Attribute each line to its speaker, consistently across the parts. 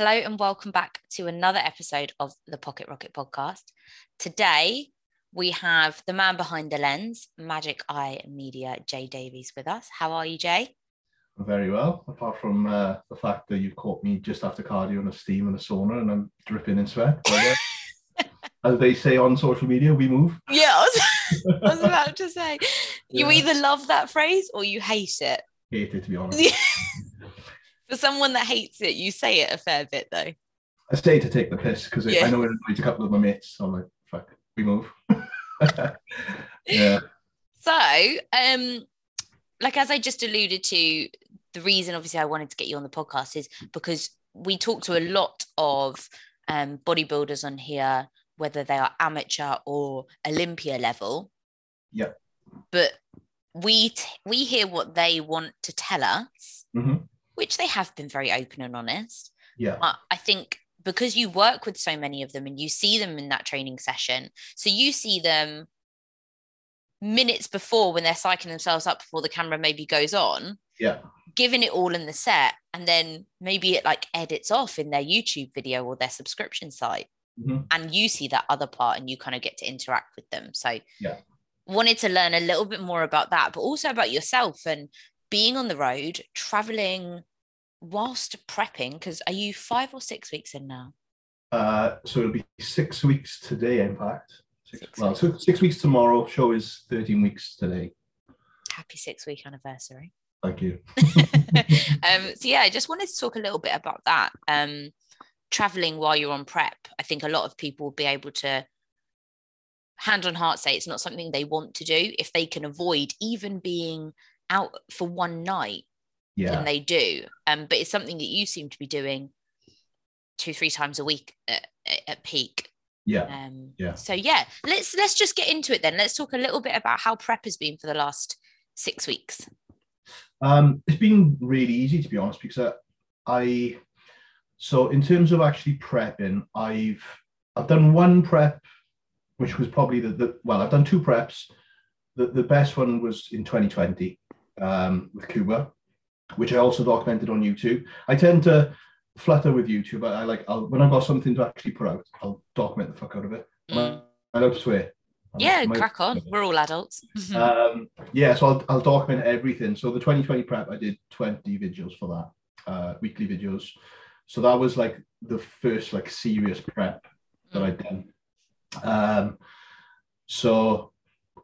Speaker 1: Hello and welcome back to another episode of the Pocket Rocket podcast. Today we have the man behind the lens, Magic Eye Media, Jay Davies, with us. How are you, Jay?
Speaker 2: Very well, apart from uh, the fact that you've caught me just after cardio and a steam and a sauna and I'm dripping in sweat. Uh, as they say on social media, we move.
Speaker 1: Yeah, I was, I was about to say, you
Speaker 2: Yeah.
Speaker 1: either love that phrase or you hate it.
Speaker 2: Hate it, to be honest.
Speaker 1: For someone that hates it, you say it a fair bit though.
Speaker 2: I say to take the piss because
Speaker 1: Yeah.
Speaker 2: I know it annoys a couple of my mates. So I'm like, fuck, we move. yeah.
Speaker 1: So, um, like as I just alluded to, the reason obviously I wanted to get you on the podcast is because we talk to a lot of um, bodybuilders on here, whether they are amateur or Olympia level.
Speaker 2: Yeah.
Speaker 1: But we t- we hear what they want to tell us,
Speaker 2: hmm
Speaker 1: which they have been very open and honest.
Speaker 2: Yeah.
Speaker 1: But I think because you work with so many of them and you see them in that training session, so you see them minutes before when they're psyching themselves up before the camera maybe goes on,
Speaker 2: Yeah.
Speaker 1: giving it all in the set, and then maybe it like edits off in their YouTube video or their subscription site.
Speaker 2: Mhm.
Speaker 1: And you see that other part and you kind of get to interact with them. So
Speaker 2: Yeah.
Speaker 1: wanted to learn a little bit more about that, but also about yourself and being on the road, traveling whilst prepping. Because are you five or six weeks in now?
Speaker 2: Uh, so it'll be six weeks today, in fact. Six,
Speaker 1: Six
Speaker 2: well, so six weeks tomorrow. Show is 13 weeks today.
Speaker 1: Happy six week anniversary.
Speaker 2: Thank you.
Speaker 1: um, so yeah, I just wanted to talk a little bit about that. Um, traveling while you're on prep. I think a lot of people will be able to hand on heart say it's not something they want to do if they can avoid even being out for one night
Speaker 2: Yeah.
Speaker 1: then they do um but it's something that you seem to be doing two three times a week at, at- at peak
Speaker 2: Yeah.
Speaker 1: um
Speaker 2: Yeah.
Speaker 1: so yeah let's let's just get into it then let's talk a little bit about how prep has been for the last six weeks
Speaker 2: Um, it's been really easy to be honest because I, I so in terms of actually prepping, I've I've done one prep, which was probably the, the well, I've done two preps. The the best one was in 2020 um, with Cuba, which I also documented on YouTube. I tend to flutter with YouTube. I, I like I'll, when I've got something to actually put out, I'll document the fuck out of it.
Speaker 1: Mm.
Speaker 2: I don't swear. I'm-
Speaker 1: yeah
Speaker 2: I'm-
Speaker 1: crack on we're all adults
Speaker 2: um, yeah, so I'll, I'll document everything. So the 2020 prep, I did 20 videos for that, uh, weekly videos. So that was like the first like serious prep that I'd done. Um, so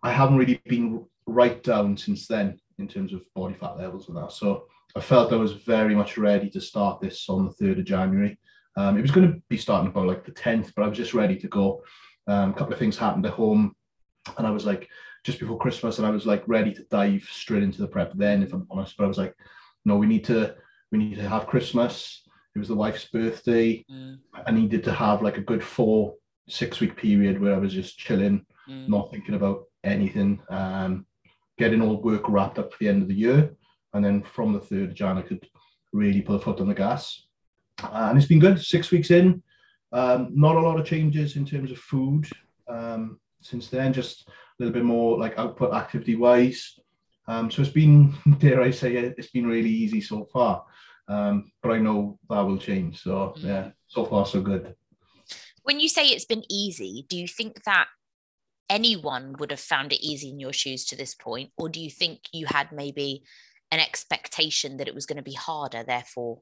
Speaker 2: I haven't really been right down since then in terms of body fat levels and that. So I felt I was very much ready to start this on the 3rd of January. Um, it was going to be starting about like the 10th, but I was just ready to go. Um, a couple of things happened at home, and I was like, just before Christmas, and I was like ready to dive straight into the prep then, if I'm honest. But I was like, no, we need to we need to have Christmas. It was the wife's birthday.
Speaker 1: Mm,
Speaker 2: I needed to have like a good four, six week period where I was just chilling,
Speaker 1: mm,
Speaker 2: not thinking about anything, um, getting all work wrapped up for the end of the year. And then from the 3rd of Jan, I could really put a foot on the gas. Uh, and it's been good, six weeks in. Um, not a lot of changes in terms of food um, since then, just a little bit more like output activity wise. Um, so it's been, dare I say it, it's been really easy so far. Um, but I know that will change. So
Speaker 1: Mm.
Speaker 2: yeah, so far so good.
Speaker 1: when you say it's been easy do you think that anyone would have found it easy in your shoes to this point? Or do you think you had maybe an expectation that it was going to be harder therefore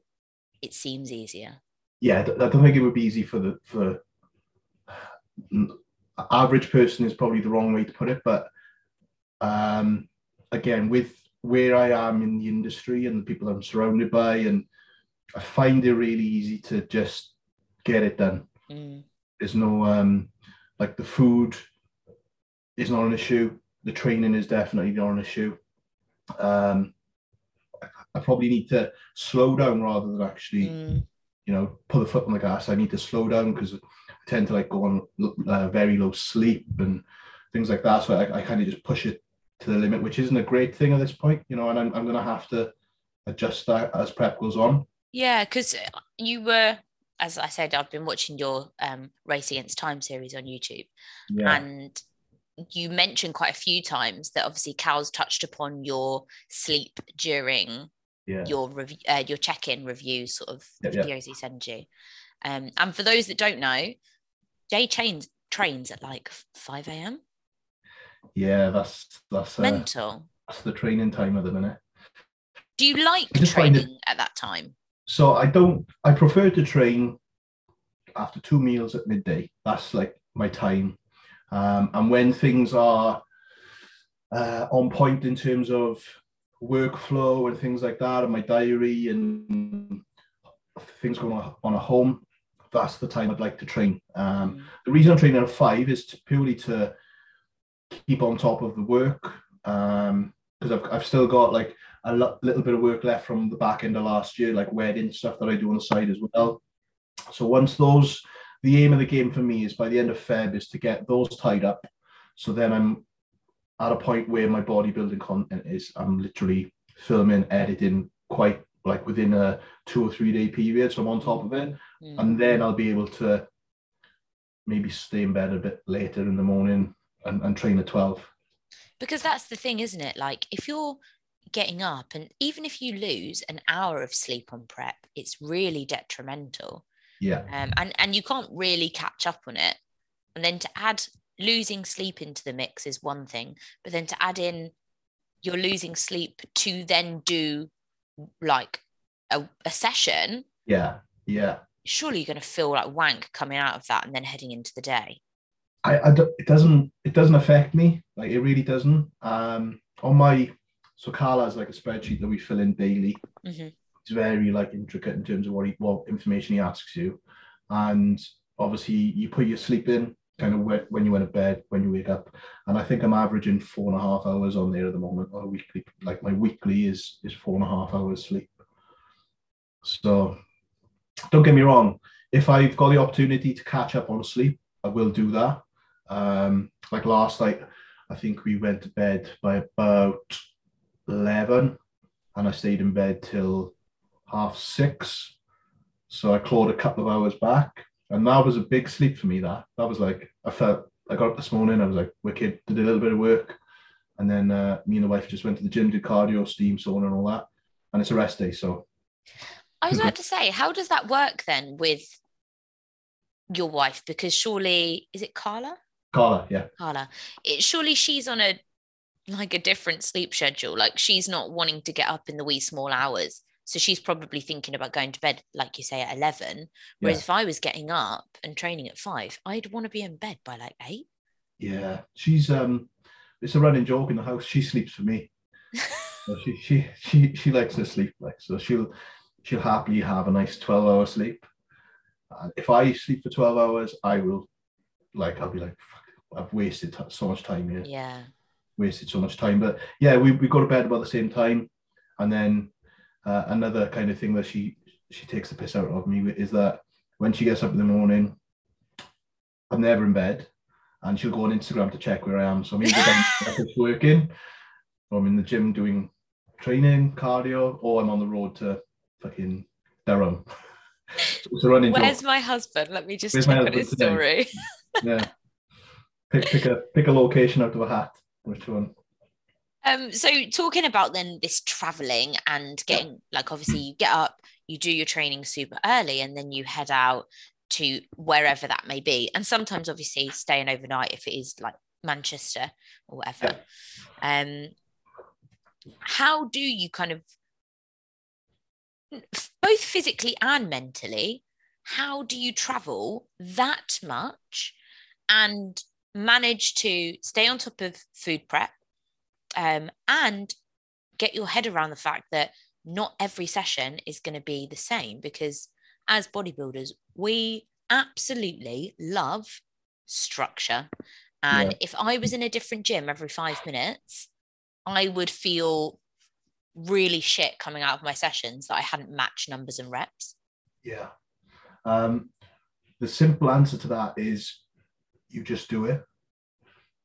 Speaker 1: it seems easier?
Speaker 2: Yeah, I don't think it would be easy for the for average person is probably the wrong way to put it, but um, again, with where I am in the industry and the people I'm surrounded by, and I find it really easy to just get it done.
Speaker 1: Mm,
Speaker 2: There's no um, like the food is not an issue. The training is definitely not an issue. Um, I, probably need to slow down rather than actually
Speaker 1: mm,
Speaker 2: you know, put the foot on the gas. I need to slow down because I tend to like go on uh, very low sleep and things like that. So I, I kind of just push it to the limit, which isn't a great thing at this point, you know, and I'm, I'm going to have to adjust that as prep goes on.
Speaker 1: yeah because you were as i said i've been watching your um, race against time series on youtube
Speaker 2: Yeah.
Speaker 1: and you mentioned quite a few times that obviously Cal's touched upon your sleep during
Speaker 2: Yeah.
Speaker 1: your review, uh, your check-in review sort of
Speaker 2: Yep, yep.
Speaker 1: videos he sends you. Um, and for those that don't know, Jay trains trains at like 5 a.m.
Speaker 2: Yeah, that's that's uh,
Speaker 1: Mental.
Speaker 2: that's the training time of the minute.
Speaker 1: Do you like training at that time?
Speaker 2: So I don't. I prefer to train after two meals at midday. That's like my time. Um, and when things are uh, on point in terms of workflow and things like that, and my diary and things going on, on at home, that's the time I'd like to train. Um,
Speaker 1: Mm.
Speaker 2: the reason I'm training at five is to, purely to keep on top of the work because I've, I've still got like a lo- little bit of work left from the back end of last year, like wedding stuff that I do on the side as well. So once those, the aim of the game for me is by the end of Feb is to get those tied up. So then I'm at a point where my bodybuilding content is I'm literally filming, editing quite like within a two or three day period. So I'm on top of it
Speaker 1: Mm.
Speaker 2: and then I'll be able to maybe stay in bed a bit later in the morning and, and train at 12.
Speaker 1: because that's the thing isn't it like if you're getting up and even if you lose an hour of sleep on prep it's really detrimental
Speaker 2: Yeah.
Speaker 1: um, and and you can't really catch up on it and then to add losing sleep into the mix is one thing but then to add in you're losing sleep to then do like a, a session
Speaker 2: Yeah. Yeah.
Speaker 1: surely you're going to feel like wank coming out of that and then heading into the day
Speaker 2: I, I don't- it doesn't it doesn't affect me like it really doesn't um on my so Carla has like a spreadsheet that we fill in daily
Speaker 1: Mhm.
Speaker 2: It's very like intricate in terms of what he, what information he asks you. And obviously you put your sleep in kind of when, you went to bed when you wake up. And I think I'm averaging four and a half hours on there at the moment a weekly like my weekly is is four and a half hours sleep. So don't get me wrong. If I've got the opportunity to catch up on sleep I will do that. Um, like last night, I think we went to bed by about 11 and I stayed in bed till half six. So I clawed a couple of hours back. And that was a big sleep for me. That that was like I felt I got up this morning, I was like wicked, did a little bit of work. And then uh, me and the wife just went to the gym, did cardio, steam, sauna, and all that. And it's a rest day. So
Speaker 1: I was about to say, how does that work then with your wife? Because surely, is it Carla?
Speaker 2: Carla, yeah.
Speaker 1: Carla, it, surely she's on a like a different sleep schedule. Like she's not wanting to get up in the wee small hours. So she's probably thinking about going to bed, like you say, at 11. Whereas
Speaker 2: Yeah.
Speaker 1: if I was getting up and training at five, I'd want to be in bed by like eight.
Speaker 2: Yeah. She's um it's a running joke in the house. She sleeps for me. So she she she she likes to sleep like so she'll she'll happily have a nice 12 hour sleep if i sleep for 12 hours i will like i'll be like Fuck, i've wasted so much time here
Speaker 1: yeah.
Speaker 2: wasted so much time but yeah we, we go to bed about the same time and then uh, another kind of thing that she she takes the piss out of me is that when she gets up in the morning i'm never in bed and she'll go on instagram to check where i am so i'm either down working or i'm in the gym doing training cardio or i'm on the road to fucking durham so running
Speaker 1: Where's
Speaker 2: joke
Speaker 1: my husband? Let me just
Speaker 2: Where's
Speaker 1: check on his
Speaker 2: today?
Speaker 1: story.
Speaker 2: yeah pick, pick a pick a location out of a hat which one
Speaker 1: Um, so talking about then this traveling and getting like obviously you get up, you do your training super early, and then you head out to wherever that may be. And sometimes obviously staying overnight if it is like Manchester or whatever. Um, how do you kind of both physically and mentally, how do you travel that much and manage to stay on top of food prep um, and get your head around the fact that not every session is going to be the same because as bodybuilders we absolutely love structure and
Speaker 2: Yeah.
Speaker 1: if i was in a different gym every five minutes i would feel really shit coming out of my sessions that i hadn't matched numbers and reps
Speaker 2: Yeah. Um, the simple answer to that is you just do it.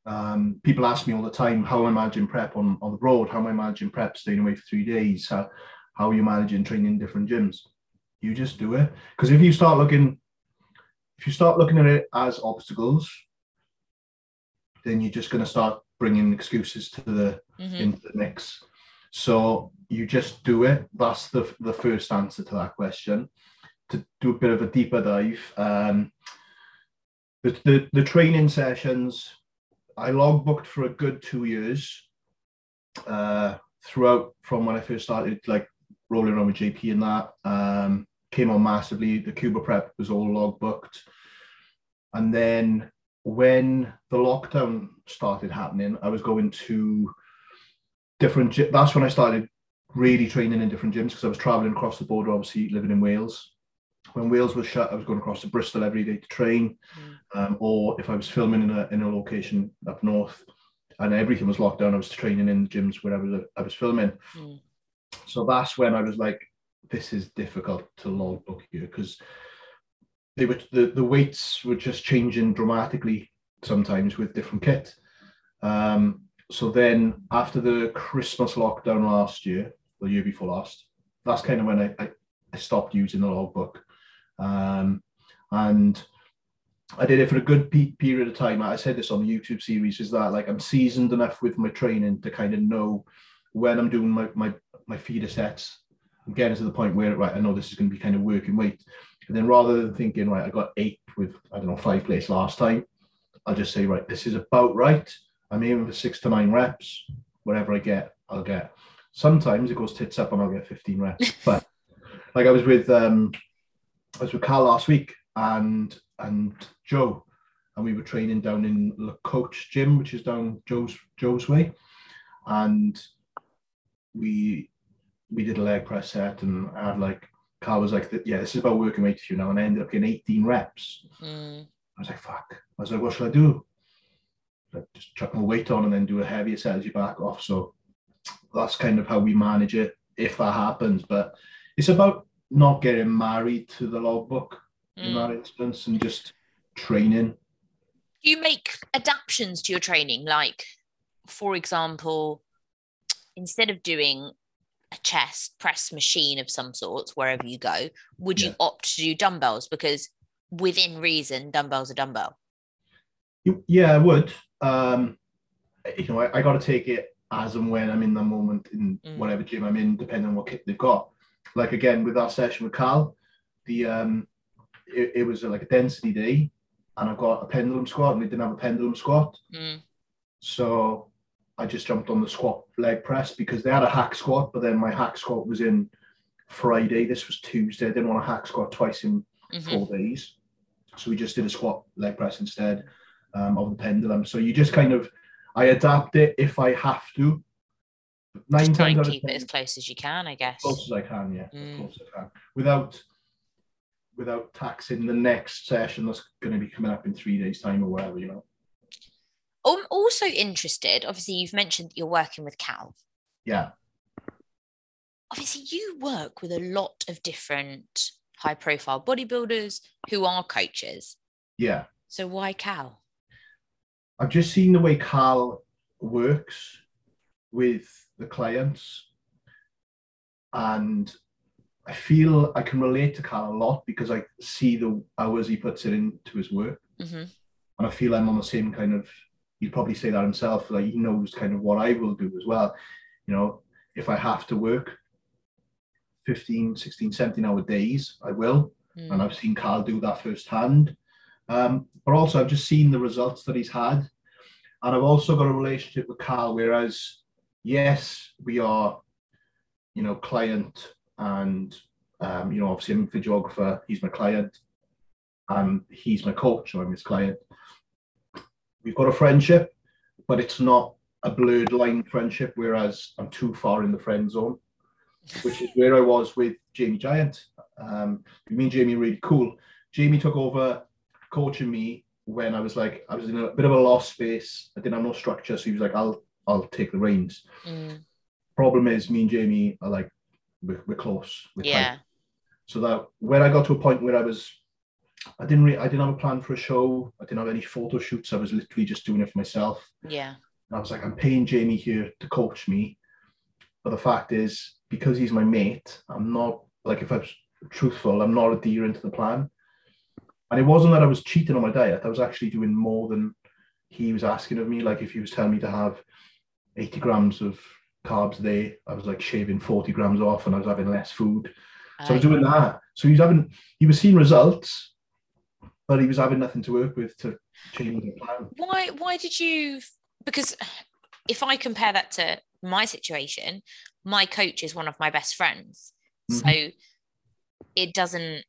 Speaker 2: Um, people ask me all the time, how am I managing prep on, on the road? How am I managing prep staying away for three days? How, how are you managing training in different gyms? You just do it. Because if you start looking, if you start looking at it as obstacles, then you're just going to start bringing excuses to the
Speaker 1: Mhm.
Speaker 2: into the mix. So you just do it. That's the the first answer to that question. To do a bit of a deeper dive, um, the, the the training sessions, I log booked for a good two years. Uh, throughout from when I first started, like rolling around with JP and that, um, came on massively. The Cuba prep was all log booked, and then when the lockdown started happening, I was going to different. That's when I started really training in different gyms because I was traveling across the border, obviously living in Wales. When Wales was shut, I was going across to Bristol every day to train, mm. um, or if I was filming in a in a location up north, and everything was locked down, I was training in the gyms where I was I was filming. Mm. So that's when I was like, this is difficult to log book here because they were the, the weights were just changing dramatically sometimes with different kit. Um, so then after the Christmas lockdown last year, the year before last, that's kind of when I, I, I stopped using the logbook. Um, and I did it for a good period of time. I said this on the YouTube series is that like I'm seasoned enough with my training to kind of know when I'm doing my my, my feeder sets. I'm getting to the point where right, I know this is going to be kind of working weight. And then rather than thinking, right, I got eight with I don't know five plates last time, I'll just say, right, this is about right. I'm aiming for six to nine reps. Whatever I get, I'll get. Sometimes it goes tits up and I'll get 15 reps. but like I was with um I was with Carl last week and and Joe, and we were training down in the Coach Gym, which is down Joe's Joe's way, and we we did a leg press set, and I had like Carl was like, "Yeah, this is about working weight for you now," and I ended up getting 18 reps. Mm. I was like, "Fuck!" I was like, "What should I do?" Like, just chuck more weight on and then do a heavier set as you back off. So that's kind of how we manage it if that happens. But it's about not getting married to the logbook mm. in that instance and just training.
Speaker 1: Do you make adaptations to your training? Like, for example, instead of doing a chest press machine of some sort wherever you go, would yeah. you opt to do dumbbells? Because within reason, dumbbells are dumbbell.
Speaker 2: Yeah, I would. Um, you know, I, I got to take it as and when I'm in the moment in mm. whatever gym I'm in, depending on what kit they've got. Like again with our session with Carl, the um, it, it was like a density day, and I've got a pendulum squat, and they didn't have a pendulum squat. Mm. So I just jumped on the squat leg press because they had a hack squat, but then my hack squat was in Friday. This was Tuesday. I didn't want a hack squat twice in mm-hmm. four days. So we just did a squat leg press instead um, of the pendulum. So you just kind of, I adapt it if I have to.
Speaker 1: Nine try and keep it as close as you can, I guess.
Speaker 2: As close as I can, yeah. Mm. As close as I can. Without without taxing the next session that's going to be coming up in three days' time or whatever, you know.
Speaker 1: I'm also interested, obviously, you've mentioned that you're working with Cal.
Speaker 2: Yeah.
Speaker 1: Obviously, you work with a lot of different high profile bodybuilders who are coaches.
Speaker 2: Yeah.
Speaker 1: So why Cal?
Speaker 2: I've just seen the way Cal works with the clients and I feel I can relate to Carl a lot because I see the hours he puts it into his work. Mm-hmm. And I feel I'm on the same kind of, he'd probably say that himself, like he knows kind of what I will do as well. You know, if I have to work 15, 16, 17 hour days, I will. Mm. And I've seen Carl do that firsthand. Um, but also, I've just seen the results that he's had. And I've also got a relationship with Carl, whereas, yes, we are, you know, client and um, you know, obviously I'm a videographer, he's my client, and he's my coach, so I'm his client. We've got a friendship, but it's not a blurred line friendship, whereas I'm too far in the friend zone, which is where I was with Jamie Giant. Um, me and Jamie really cool. Jamie took over coaching me when I was like, I was in a bit of a lost space. I didn't have no structure. So he was like, I'll I'll take the reins. Mm. Problem is me and Jamie are like we're, we're close. We're
Speaker 1: yeah. Tight.
Speaker 2: So that when I got to a point where I was, I didn't really, I didn't have a plan for a show. I didn't have any photo shoots. I was literally just doing it for myself.
Speaker 1: Yeah.
Speaker 2: And I was like, I'm paying Jamie here to coach me, but the fact is, because he's my mate, I'm not like if I was truthful, I'm not adhering to the plan. And it wasn't that I was cheating on my diet. I was actually doing more than he was asking of me. Like if he was telling me to have 80 grams of carbs a day. I was like shaving 40 grams off and I was having less food. So I was doing that. So he was having, he was seeing results, but he was having nothing to work with to change the plan.
Speaker 1: why why did you because if i compare that to my situation my coach is one of my best friends
Speaker 2: Mhm.
Speaker 1: so it doesn't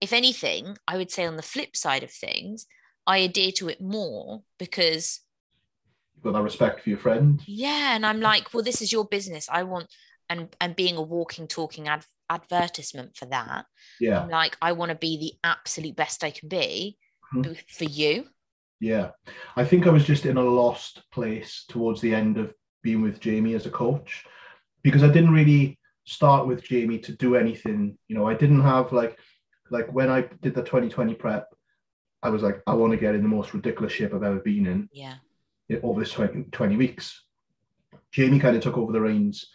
Speaker 1: if anything i would say on the flip side of things i adhere to it more because
Speaker 2: You've got that respect for your friend.
Speaker 1: yeah and i'm like well this is your business i want and and being a walking talking ad, advertisement for that
Speaker 2: Yeah.
Speaker 1: i'm like i want to be the absolute best i can be
Speaker 2: Mhm.
Speaker 1: for you
Speaker 2: Yeah. I think I was just in a lost place towards the end of being with Jamie as a coach because I didn't really start with Jamie to do anything. You know, I didn't have like, like when I did the 2020 prep, I was like, I want to get in the most ridiculous shape I've ever been in.
Speaker 1: yeah
Speaker 2: over this 20, 20 weeks. Jamie kind of took over the reins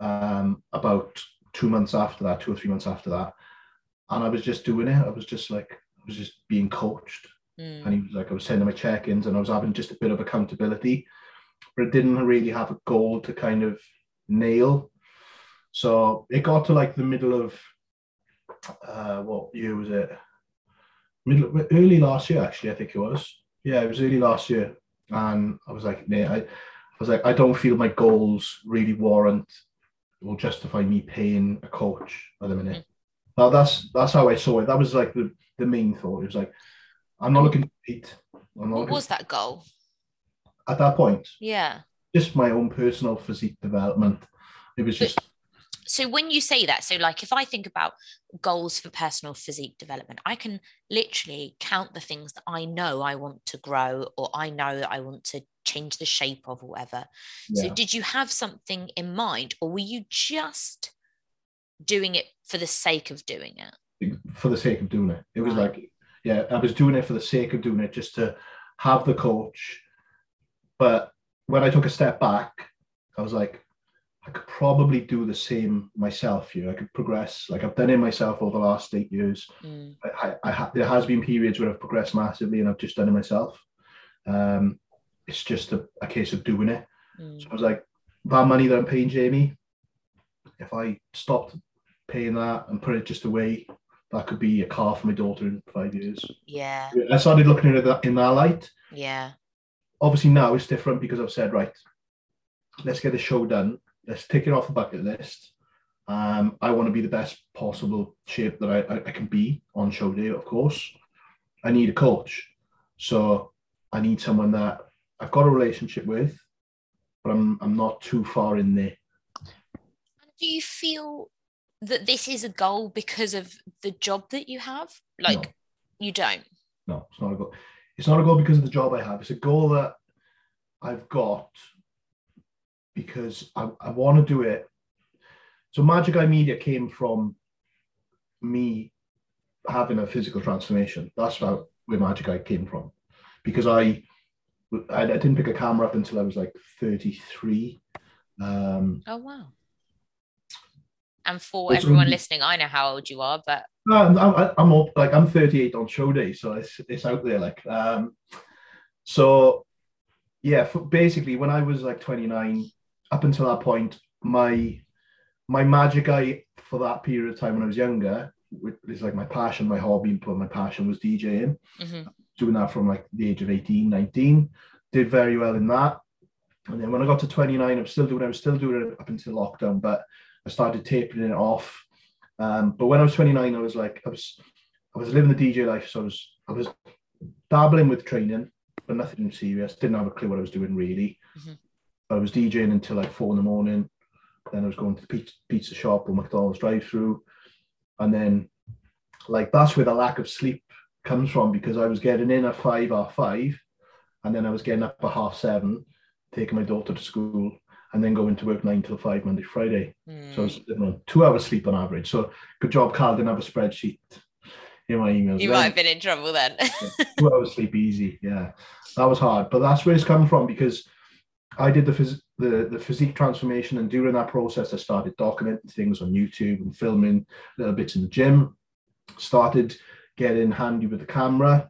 Speaker 2: um, about two months after that, two or three months after that. And I was just doing it. I was just like, I was just being coached.
Speaker 1: Mm.
Speaker 2: And he was like, I was sending my check ins and I was having just a bit of accountability, but it didn't really have a goal to kind of nail. So it got to like the middle of, uh, what year was it? Middle, early last year, actually, I think it was. Yeah, it was early last year and I was like, nah, I, I was like, I don't feel my goals really warrant or justify me paying a coach at the minute. Now that's that's how I saw it. That was like the the main thought. It was like, I'm not looking to compete. I'm not
Speaker 1: what was that goal
Speaker 2: at that point.
Speaker 1: yeah
Speaker 2: Just my own personal physique development. It was just
Speaker 1: so when you say that so like if i think about goals for personal physique development i can literally count the things that i know i want to grow or i know that i want to change the shape of or whatever so did you have something in mind or were you just doing it for the sake of doing it
Speaker 2: for the sake of doing it. It was
Speaker 1: Right.
Speaker 2: like, yeah, I was doing it for the sake of doing it, just to have the coach. But when I took a step back, I was like, I could probably do the same myself here. I could progress. Like I've done it myself over the last eight years.
Speaker 1: Mm,
Speaker 2: I, I, I there has been periods where I've progressed massively and I've just done it myself. Um, it's just a, a case of doing it.
Speaker 1: mm.
Speaker 2: So I was like, that money that I'm paying Jamie, if I stopped paying that and put it just away, that could be a car for my daughter in five years.
Speaker 1: yeah
Speaker 2: I started looking at that- in that light.
Speaker 1: yeah
Speaker 2: Obviously now it's different because I've said, right, let's get the show done. Let's tick it off the bucket list. Um, I want to be the best possible shape that I, I, can be on show day, of course. I need a coach. So I need someone that I've got a relationship with, but I'm I'm not too far in there.
Speaker 1: do you feel that this is a goal because of the job that you have like
Speaker 2: No.
Speaker 1: you don't
Speaker 2: No, it's not a goal. It's not a goal because of the job I have. It's a goal that I've got because I, I want to do it. So Magic Eye Media came from me having a physical transformation. That's how where Magic Eye came from. Because I I, didn't pick a camera up until I was like 33. Um,
Speaker 1: oh wow and for everyone listening i know how old you are but
Speaker 2: I'm, I'm, I'm like I'm 38 on show day, so it's it's out there. Like, um, so yeah, for, basically when I was like 29, up until that point, my my magic eye for that period of time when I was younger, is like my passion, my hobby, but my passion was DJing.
Speaker 1: mhm,
Speaker 2: Doing that from like the age of 18, 19, did very well in that. And then when I got to 29, I was still doing, I was still doing it up until lockdown, but I started tapering it off. Um, but when I was 29, I was like, I was, I was living the DJ life. So I was, I was dabbling with training, but nothing serious. Didn't have a clue what I was doing really.
Speaker 1: Mhm.
Speaker 2: I was DJing until like four in the morning. Then I was going to the pizza, shop or McDonald's drive-through, and then like that's where the lack of sleep comes from because I was getting in at five or five, and then I was getting up at half seven, taking my daughter to school, and then going to work nine till five Monday Friday. So I was
Speaker 1: mm.
Speaker 2: living on two hours sleep on average. So good job, Carl didn't have a spreadsheet in my emails.
Speaker 1: you
Speaker 2: then.
Speaker 1: might have been in trouble then
Speaker 2: two hours sleep easy. Yeah, that was hard, but that's where it's come from because I did the phys- the the physique transformation, and during that process, I started documenting things on YouTube and filming little bits in the gym. Started getting handy with the camera,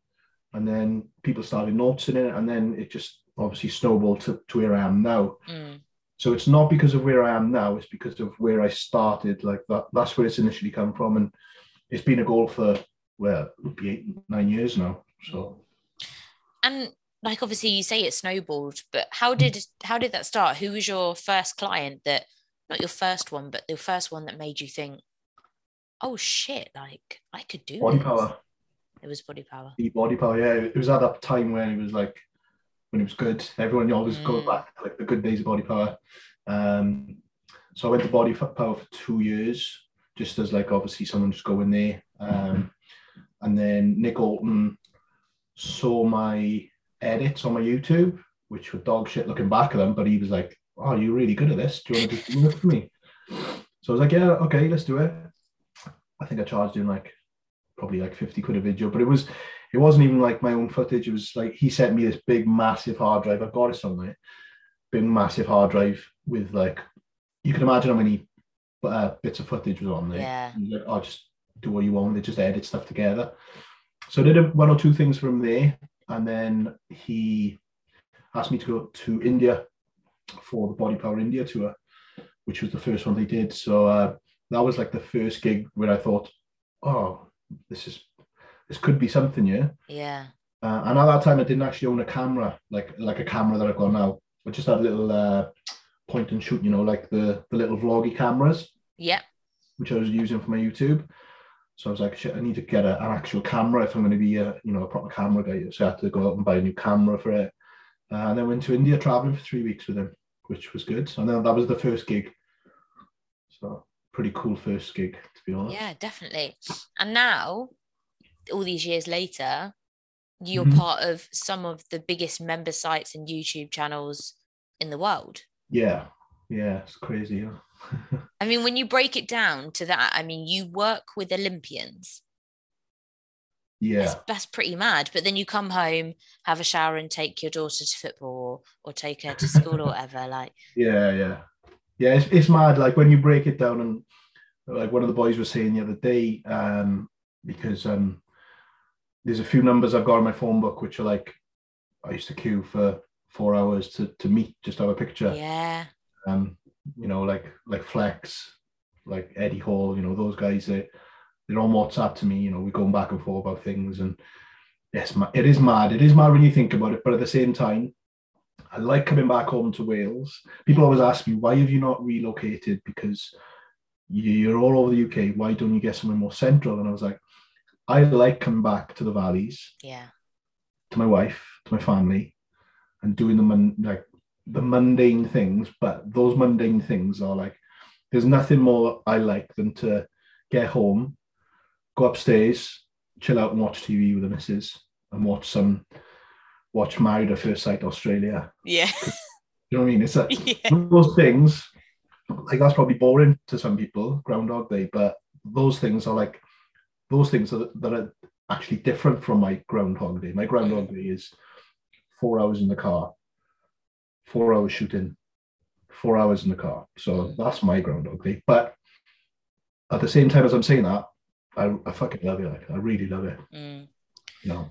Speaker 2: and then people started noticing it, and then it just obviously snowballed to, to where I am now.
Speaker 1: Mm,
Speaker 2: So it's not because of where I am now, it's because of where I started. Like that, that's where it's initially come from. And it's been a goal for well, it would be eight, nine years now. So
Speaker 1: And like obviously you say it snowballed, but how did how did that start? Who was your first client that not your first one, but the first one that made you think, oh shit, like I could do
Speaker 2: body
Speaker 1: this.
Speaker 2: power.
Speaker 1: It was body power.
Speaker 2: The body power, yeah. It was at that time when it was like when it was good. Everyone always goes
Speaker 1: Mm.
Speaker 2: back like the good days of body power. Um, so I went to body power for two years, just as like obviously someone just going there. Um, and then Nick Orton saw my edits on my YouTube, which were dog shit looking back at them, but he was like, "Oh, you're really good at this. Do you want to do some work for me?" So I was like, "Yeah, okay, let's do it." I think I charged him like probably like 50 quid a video, but it was it wasn't even like my own footage. It was like he sent me this big massive hard drive. I've got it somewhere. Big massive hard drive with like you can imagine how many uh, bits of footage was on there.
Speaker 1: Yeah.
Speaker 2: Like, oh, just do what you want. They just edit stuff together. So I did a, one or two things from there, and then he asked me to go to India for the Body Power India tour, which was the first one they did. So uh, that was like the first gig where I thought, oh, this is this could be something, yeah.
Speaker 1: Yeah.
Speaker 2: Uh, and at that time, I didn't actually own a camera, like like a camera that I've got now. I just had a little uh, point and shoot, you know, like the the little vloggy cameras,
Speaker 1: Yeah.
Speaker 2: which I was using for my YouTube. So I was like, shit, I need to get a, an actual camera if I'm going to be a you know a proper camera guy. So I had to go out and buy a new camera for it. Uh, and then went to India traveling for three weeks with him, which was good. And then that was the first gig. So pretty cool first gig, to be honest.
Speaker 1: Yeah, definitely. And now, all these years later, you're
Speaker 2: Mhm.
Speaker 1: part of some of the biggest member sites and YouTube channels in the world.
Speaker 2: Yeah, yeah, it's crazy. Yeah.
Speaker 1: I mean, when you break it down to that, I mean, you work with Olympians.
Speaker 2: yeah.
Speaker 1: That's, that's pretty mad. But then you come home, have a shower, and take your daughter to football or, or take her to school or whatever. Like,
Speaker 2: Yeah, yeah, yeah. It's, it's mad. Like when you break it down, and like one of the boys was saying the other day, um, because um, there's a few numbers I've got in my phone book which are like I used to queue for four hours to to meet just have a picture.
Speaker 1: yeah,
Speaker 2: Um, you know, like like Flex, like Eddie Hall. You know, those guys. They they're on WhatsApp to me. You know, we're going back and forth about things, and yes, it is mad. It is mad when you think about it, but at the same time. I like coming back home to Wales. People always ask me, why have you not relocated? Because you- you're all over the UK. Why don't you get somewhere more central? And I was like, I like coming back to the valleys,
Speaker 1: yeah,
Speaker 2: to my wife, to my family, and doing the mon- like the mundane things. But those mundane things are like, there's nothing more I like than to get home, go upstairs, chill out and watch TV with the missus, and watch some watch Married at First Sight Australia.
Speaker 1: yeah,
Speaker 2: You know what I mean? It's like
Speaker 1: yeah.
Speaker 2: those things, like that's probably boring to some people, Groundhog Day, but those things are like those things that, that are actually different from my Groundhog Day. My Groundhog Day is four hours in the car, four hours shooting, four hours in the car. So that's my Groundhog Day. But at the same time as I'm saying that, I, I fucking love it. Like, I really love it.
Speaker 1: Mm.
Speaker 2: You know.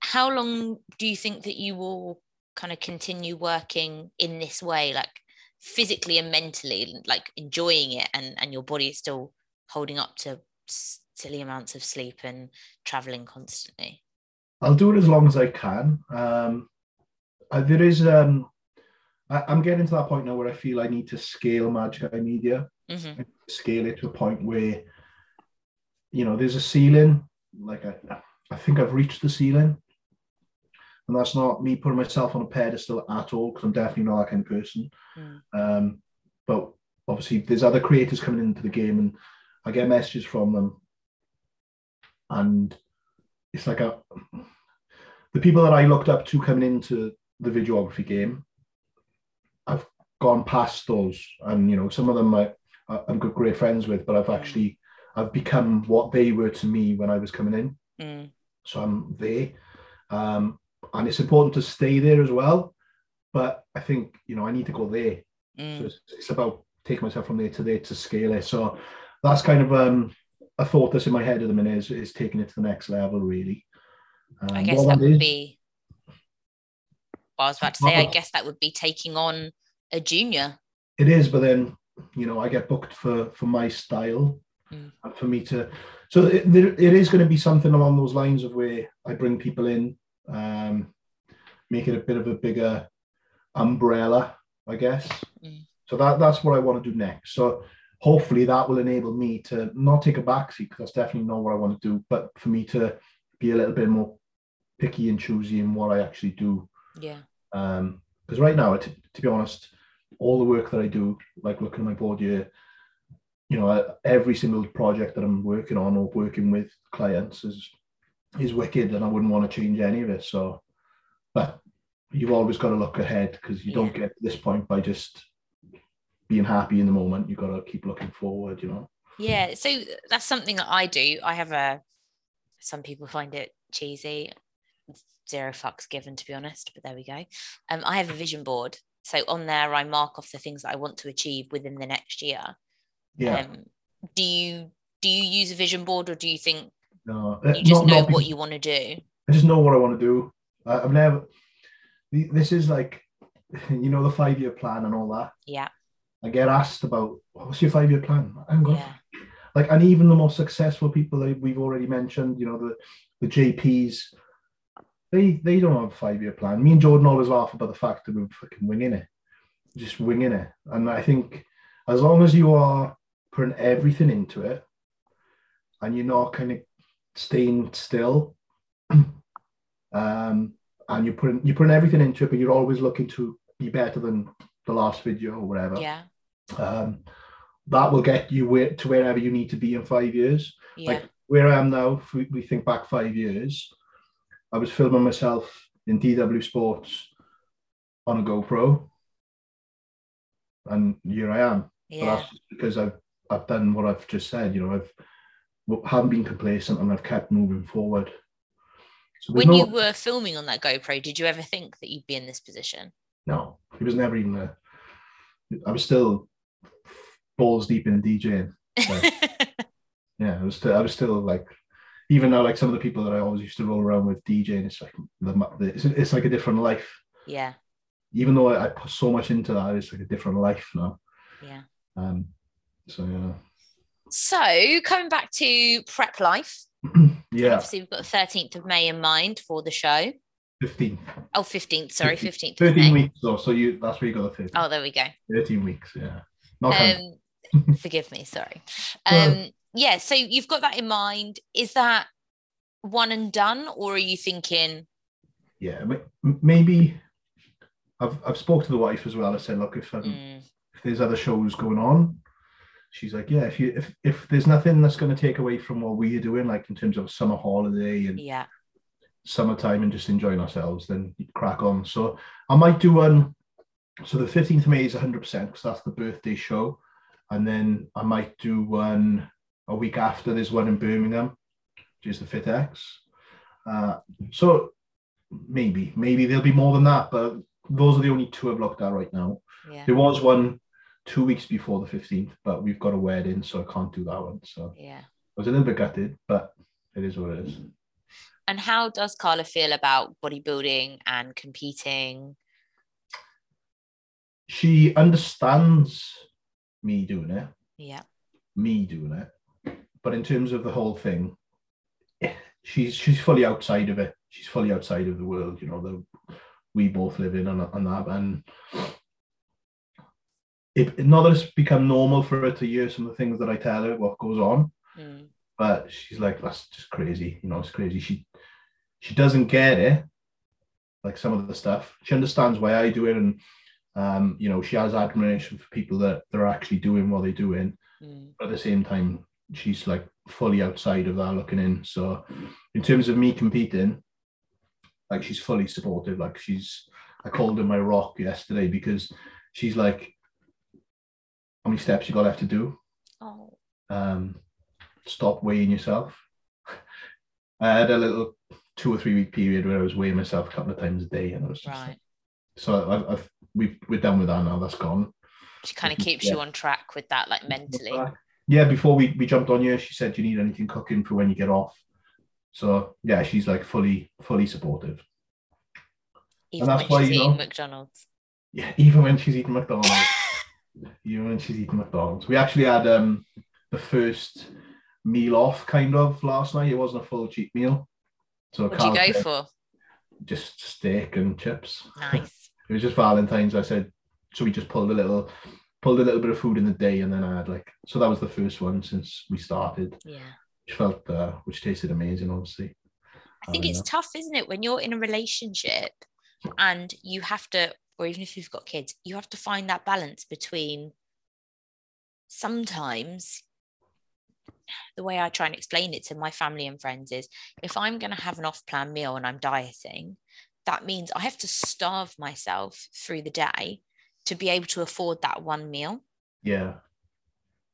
Speaker 1: How long do you think that you will kind of continue working in this way, like physically and mentally, like enjoying it, and and your body is still holding up to silly amounts of sleep and traveling constantly?
Speaker 2: I'll do it as long as I can. Um, uh, there is, um, I, I'm getting to that point now where I feel I need to scale Magic Eye Media,
Speaker 1: hmm
Speaker 2: scale it to a point where, you know, there's a ceiling. Like I, I think I've reached the ceiling, and that's not me putting myself on a pedestal at all because I'm definitely not that kind of person.
Speaker 1: Mm.
Speaker 2: Um, but obviously, there's other creators coming into the game, and I get messages from them, and it's like a the people that I looked up to coming into the videography game. I've gone past those, and you know, some of them I, I- I'm good, great friends with, but I've
Speaker 1: Mm.
Speaker 2: actually I've become what they were to me when I was coming in
Speaker 1: Mm.
Speaker 2: so I'm there. Um, and it's important to stay there as well. But I think, you know, I need to go there. So
Speaker 1: Mm.
Speaker 2: it's, it's about taking myself from there to there to scale it. So that's kind of um, a thought that's in my head at the minute is, is taking it to the next level, really. Um,
Speaker 1: I guess that would
Speaker 2: is-
Speaker 1: be. Well, I was about to say, I guess that would be taking on a junior.
Speaker 2: It is, but then you know I get booked for for my style
Speaker 1: Mm.
Speaker 2: and for me to. So it, there, it is going to be something along those lines of where I bring people in, um, make it a bit of a bigger umbrella, I guess.
Speaker 1: Mm.
Speaker 2: So that that's what I want to do next. So hopefully that will enable me to not take a backseat because that's definitely not what I want to do, but for me to be a little bit more picky and choosy in what I actually do.
Speaker 1: Yeah.
Speaker 2: Um, because right now, to be honest, all the work that I do, like looking at my board here, you know, every single project that I'm working on or working with clients is is wicked, and I wouldn't want to change any of it. So, but you've always got to look ahead because you don't get to this point by just being happy in the moment. You've got to keep looking forward. You know.
Speaker 1: Yeah. So that's something that I do. I have a. Some people find it cheesy. Zero fucks given, to be honest. But there we go. Um, I have a vision board. So on there, I mark off the things that I want to achieve within the next year.
Speaker 2: Yeah.
Speaker 1: Um, do you do you use a vision board, or do you think
Speaker 2: no,
Speaker 1: you just
Speaker 2: not-
Speaker 1: know
Speaker 2: not
Speaker 1: what you want to do?
Speaker 2: I just know what I want to do. I, I've never. This is like, you know, the five year plan and all that.
Speaker 1: Yeah.
Speaker 2: I get asked about what's your five year plan. I haven't got a
Speaker 1: Yeah.
Speaker 2: like and even the most successful people that we've already mentioned, you know, the the JPs, they they don't have a five year plan. Me and Jordan always laugh about the fact that we're fucking winging it, just winging it. And I think as long as you are putting everything into it, and you're not kind of staying still, um, and you're putting you're putting everything into it, but you're always looking to be better than the last video or whatever
Speaker 1: Yeah.
Speaker 2: um, that will get you where, to wherever you need to be in five years.
Speaker 1: Yeah.
Speaker 2: Like where I am now, if we, we think back five years, I was filming myself in DW Sports on a GoPro, and here I am.
Speaker 1: Yeah.
Speaker 2: because I've I've done what I've just said. You know, I've haven't been complacent and I've kept moving forward. So
Speaker 1: When
Speaker 2: no,
Speaker 1: you were filming on that GoPro, did you ever think that you'd be in this position?
Speaker 2: no, it was never even a. I was still balls deep in DJing. yeah, I was still, I was still like, even now, like some of the people that I always used to roll around with DJing, it's like the, the it's, it's like a different life.
Speaker 1: yeah.
Speaker 2: Even though I, I put so much into that, it's like a different life now.
Speaker 1: Yeah.
Speaker 2: Um, so yeah,
Speaker 1: So coming back to prep life,
Speaker 2: yeah,
Speaker 1: obviously we've got the 13th of May in mind for the show.
Speaker 2: 15,
Speaker 1: Oh, 15th, sorry, 15th
Speaker 2: 13 weeks though. So you that's where you got the 13,
Speaker 1: Oh, there we go.
Speaker 2: 13 weeks. Yeah, not.
Speaker 1: Um, forgive me, sorry. Um, yeah, so you've got that in mind. Is that one and done, or are you thinking,
Speaker 2: yeah, ma- maybe. I've I've spoke to the wife as well. I said, look, if um,
Speaker 1: mm,
Speaker 2: if there's other shows going on, she's like, yeah, if you if if there's nothing that's going to take away from what we're doing, like in terms of summer holiday and
Speaker 1: yeah,
Speaker 2: summertime and just enjoying ourselves, then crack on. So I might do one. So the 15th of May is 100 percent because that's the birthday show, and then I might do one a week after. There's one in Birmingham, which is the FitX. Uh, so maybe maybe there'll be more than that, but those are the only two I've looked at right now.
Speaker 1: yeah,
Speaker 2: There was one two weeks before the 15th, but we've got a wedding, so I can't do that one. So I was a little bit gutted, but it is what it is.
Speaker 1: And how does Carla feel about bodybuilding and competing?
Speaker 2: She understands me doing it,
Speaker 1: Yeah,
Speaker 2: me doing it, but in terms of the whole thing, she's she's fully outside of it. She's fully outside of the world, you know, that we both live in and, and that. And it, not that it's become normal for her to hear some of the things that I tell her, what goes on,
Speaker 1: Mm,
Speaker 2: but she's like that's just crazy. You know it's crazy. She she doesn't get it like some of the stuff. She understands why i do it and um you know she has admiration for people that they're actually doing what they're doing.
Speaker 1: Mm,
Speaker 2: but at the same time she's like fully outside of that looking in so in terms of me competing like she's fully supportive like she's i called her my rock yesterday because she's like how many steps you got left to do
Speaker 1: oh,
Speaker 2: um, stop weighing yourself. I had a little two or three week period where I was weighing myself a couple of times a day, and I was just
Speaker 1: right.
Speaker 2: like, so I've, I've we've we're done with that now. That's gone.
Speaker 1: She kind of keeps
Speaker 2: yeah.
Speaker 1: you on track with that, like mentally.
Speaker 2: Yeah, before we, we jumped on here, she said, "Do you need anything cooking for when you get off?" So yeah, she's like fully fully supportive.
Speaker 1: Even
Speaker 2: that's
Speaker 1: when
Speaker 2: why,
Speaker 1: she's
Speaker 2: you
Speaker 1: eating
Speaker 2: know-
Speaker 1: McDonald's.
Speaker 2: Yeah, even when she's eating McDonald's. even when she's eating McDonald's. We actually had um the first meal off kind of last night. It wasn't a full cheap meal. So
Speaker 1: What do you go for?
Speaker 2: Just steak and chips.
Speaker 1: Nice.
Speaker 2: It was just Valentine's. I said, so we just pulled a little, pulled a little bit of food in the day, and then I had like, so that was the first one since we started,
Speaker 1: Yeah.
Speaker 2: which felt, uh, which tasted amazing, obviously.
Speaker 1: I think
Speaker 2: Oh,
Speaker 1: it's tough, isn't it, when you're in a relationship and you have to, or even if you've got kids, you have to find that balance between sometimes the way I try and explain it to my family and friends is if I'm going to have an off plan meal and I'm dieting, that means I have to starve myself through the day to be able to afford that one meal.
Speaker 2: Yeah,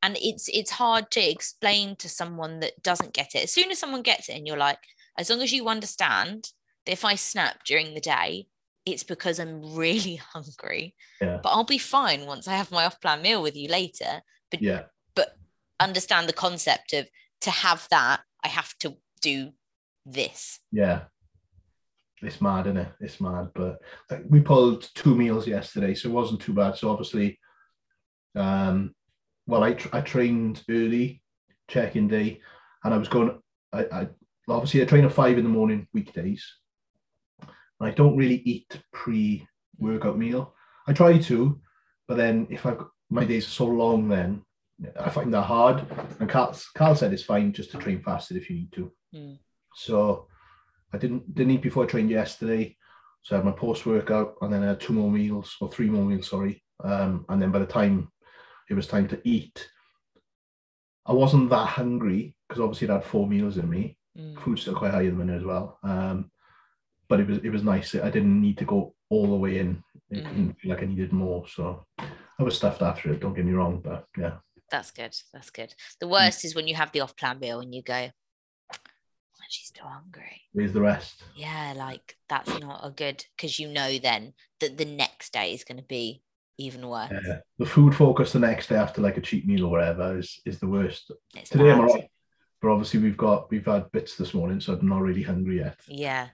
Speaker 1: and it's it's hard to explain to someone that doesn't get it as soon as someone gets it and you're like as long as you understand that if i snap during the day it's because i'm really hungry
Speaker 2: Yeah.
Speaker 1: but i'll be fine once i have my off plan meal with you later but
Speaker 2: yeah, but
Speaker 1: understand the concept of to have that i have to do this
Speaker 2: yeah. It's mad, isn't it? It's mad. But like, we pulled two meals yesterday, so it wasn't too bad. So obviously, um, well, I I trained early, check-in day, and I was going. I, I obviously I train at five in the morning weekdays. I don't really eat pre-workout meal. I try to, but then if I my days are so long, then I find that hard. And Carl, Carl said it's fine just to train fasted if you need to.
Speaker 1: Mm.
Speaker 2: So I didn't didn't eat before I trained yesterday. So I had my post workout, and then I had two more meals or three more meals. Sorry, um, and then by the time it was time to eat, I wasn't that hungry because obviously it had four meals in me.
Speaker 1: Mm.
Speaker 2: Food's still quite high in the minute as well. Um, but it was it was nice. I didn't need to go all the way in. It
Speaker 1: Mm.
Speaker 2: didn't feel like I needed more. So I was stuffed after it. Don't get me wrong, but yeah,
Speaker 1: that's good that's good the worst is when you have the off plan meal and you go "I'm actually still hungry
Speaker 2: where's the rest?
Speaker 1: yeah like that's not a good because you know then that the next day is going to be even worse
Speaker 2: Yeah. The food focus the next day after like a cheat meal or whatever is is the worst.
Speaker 1: It's
Speaker 2: Today I'm alright, but obviously we've got we've had bits this morning, so I'm not really hungry yet.
Speaker 1: yeah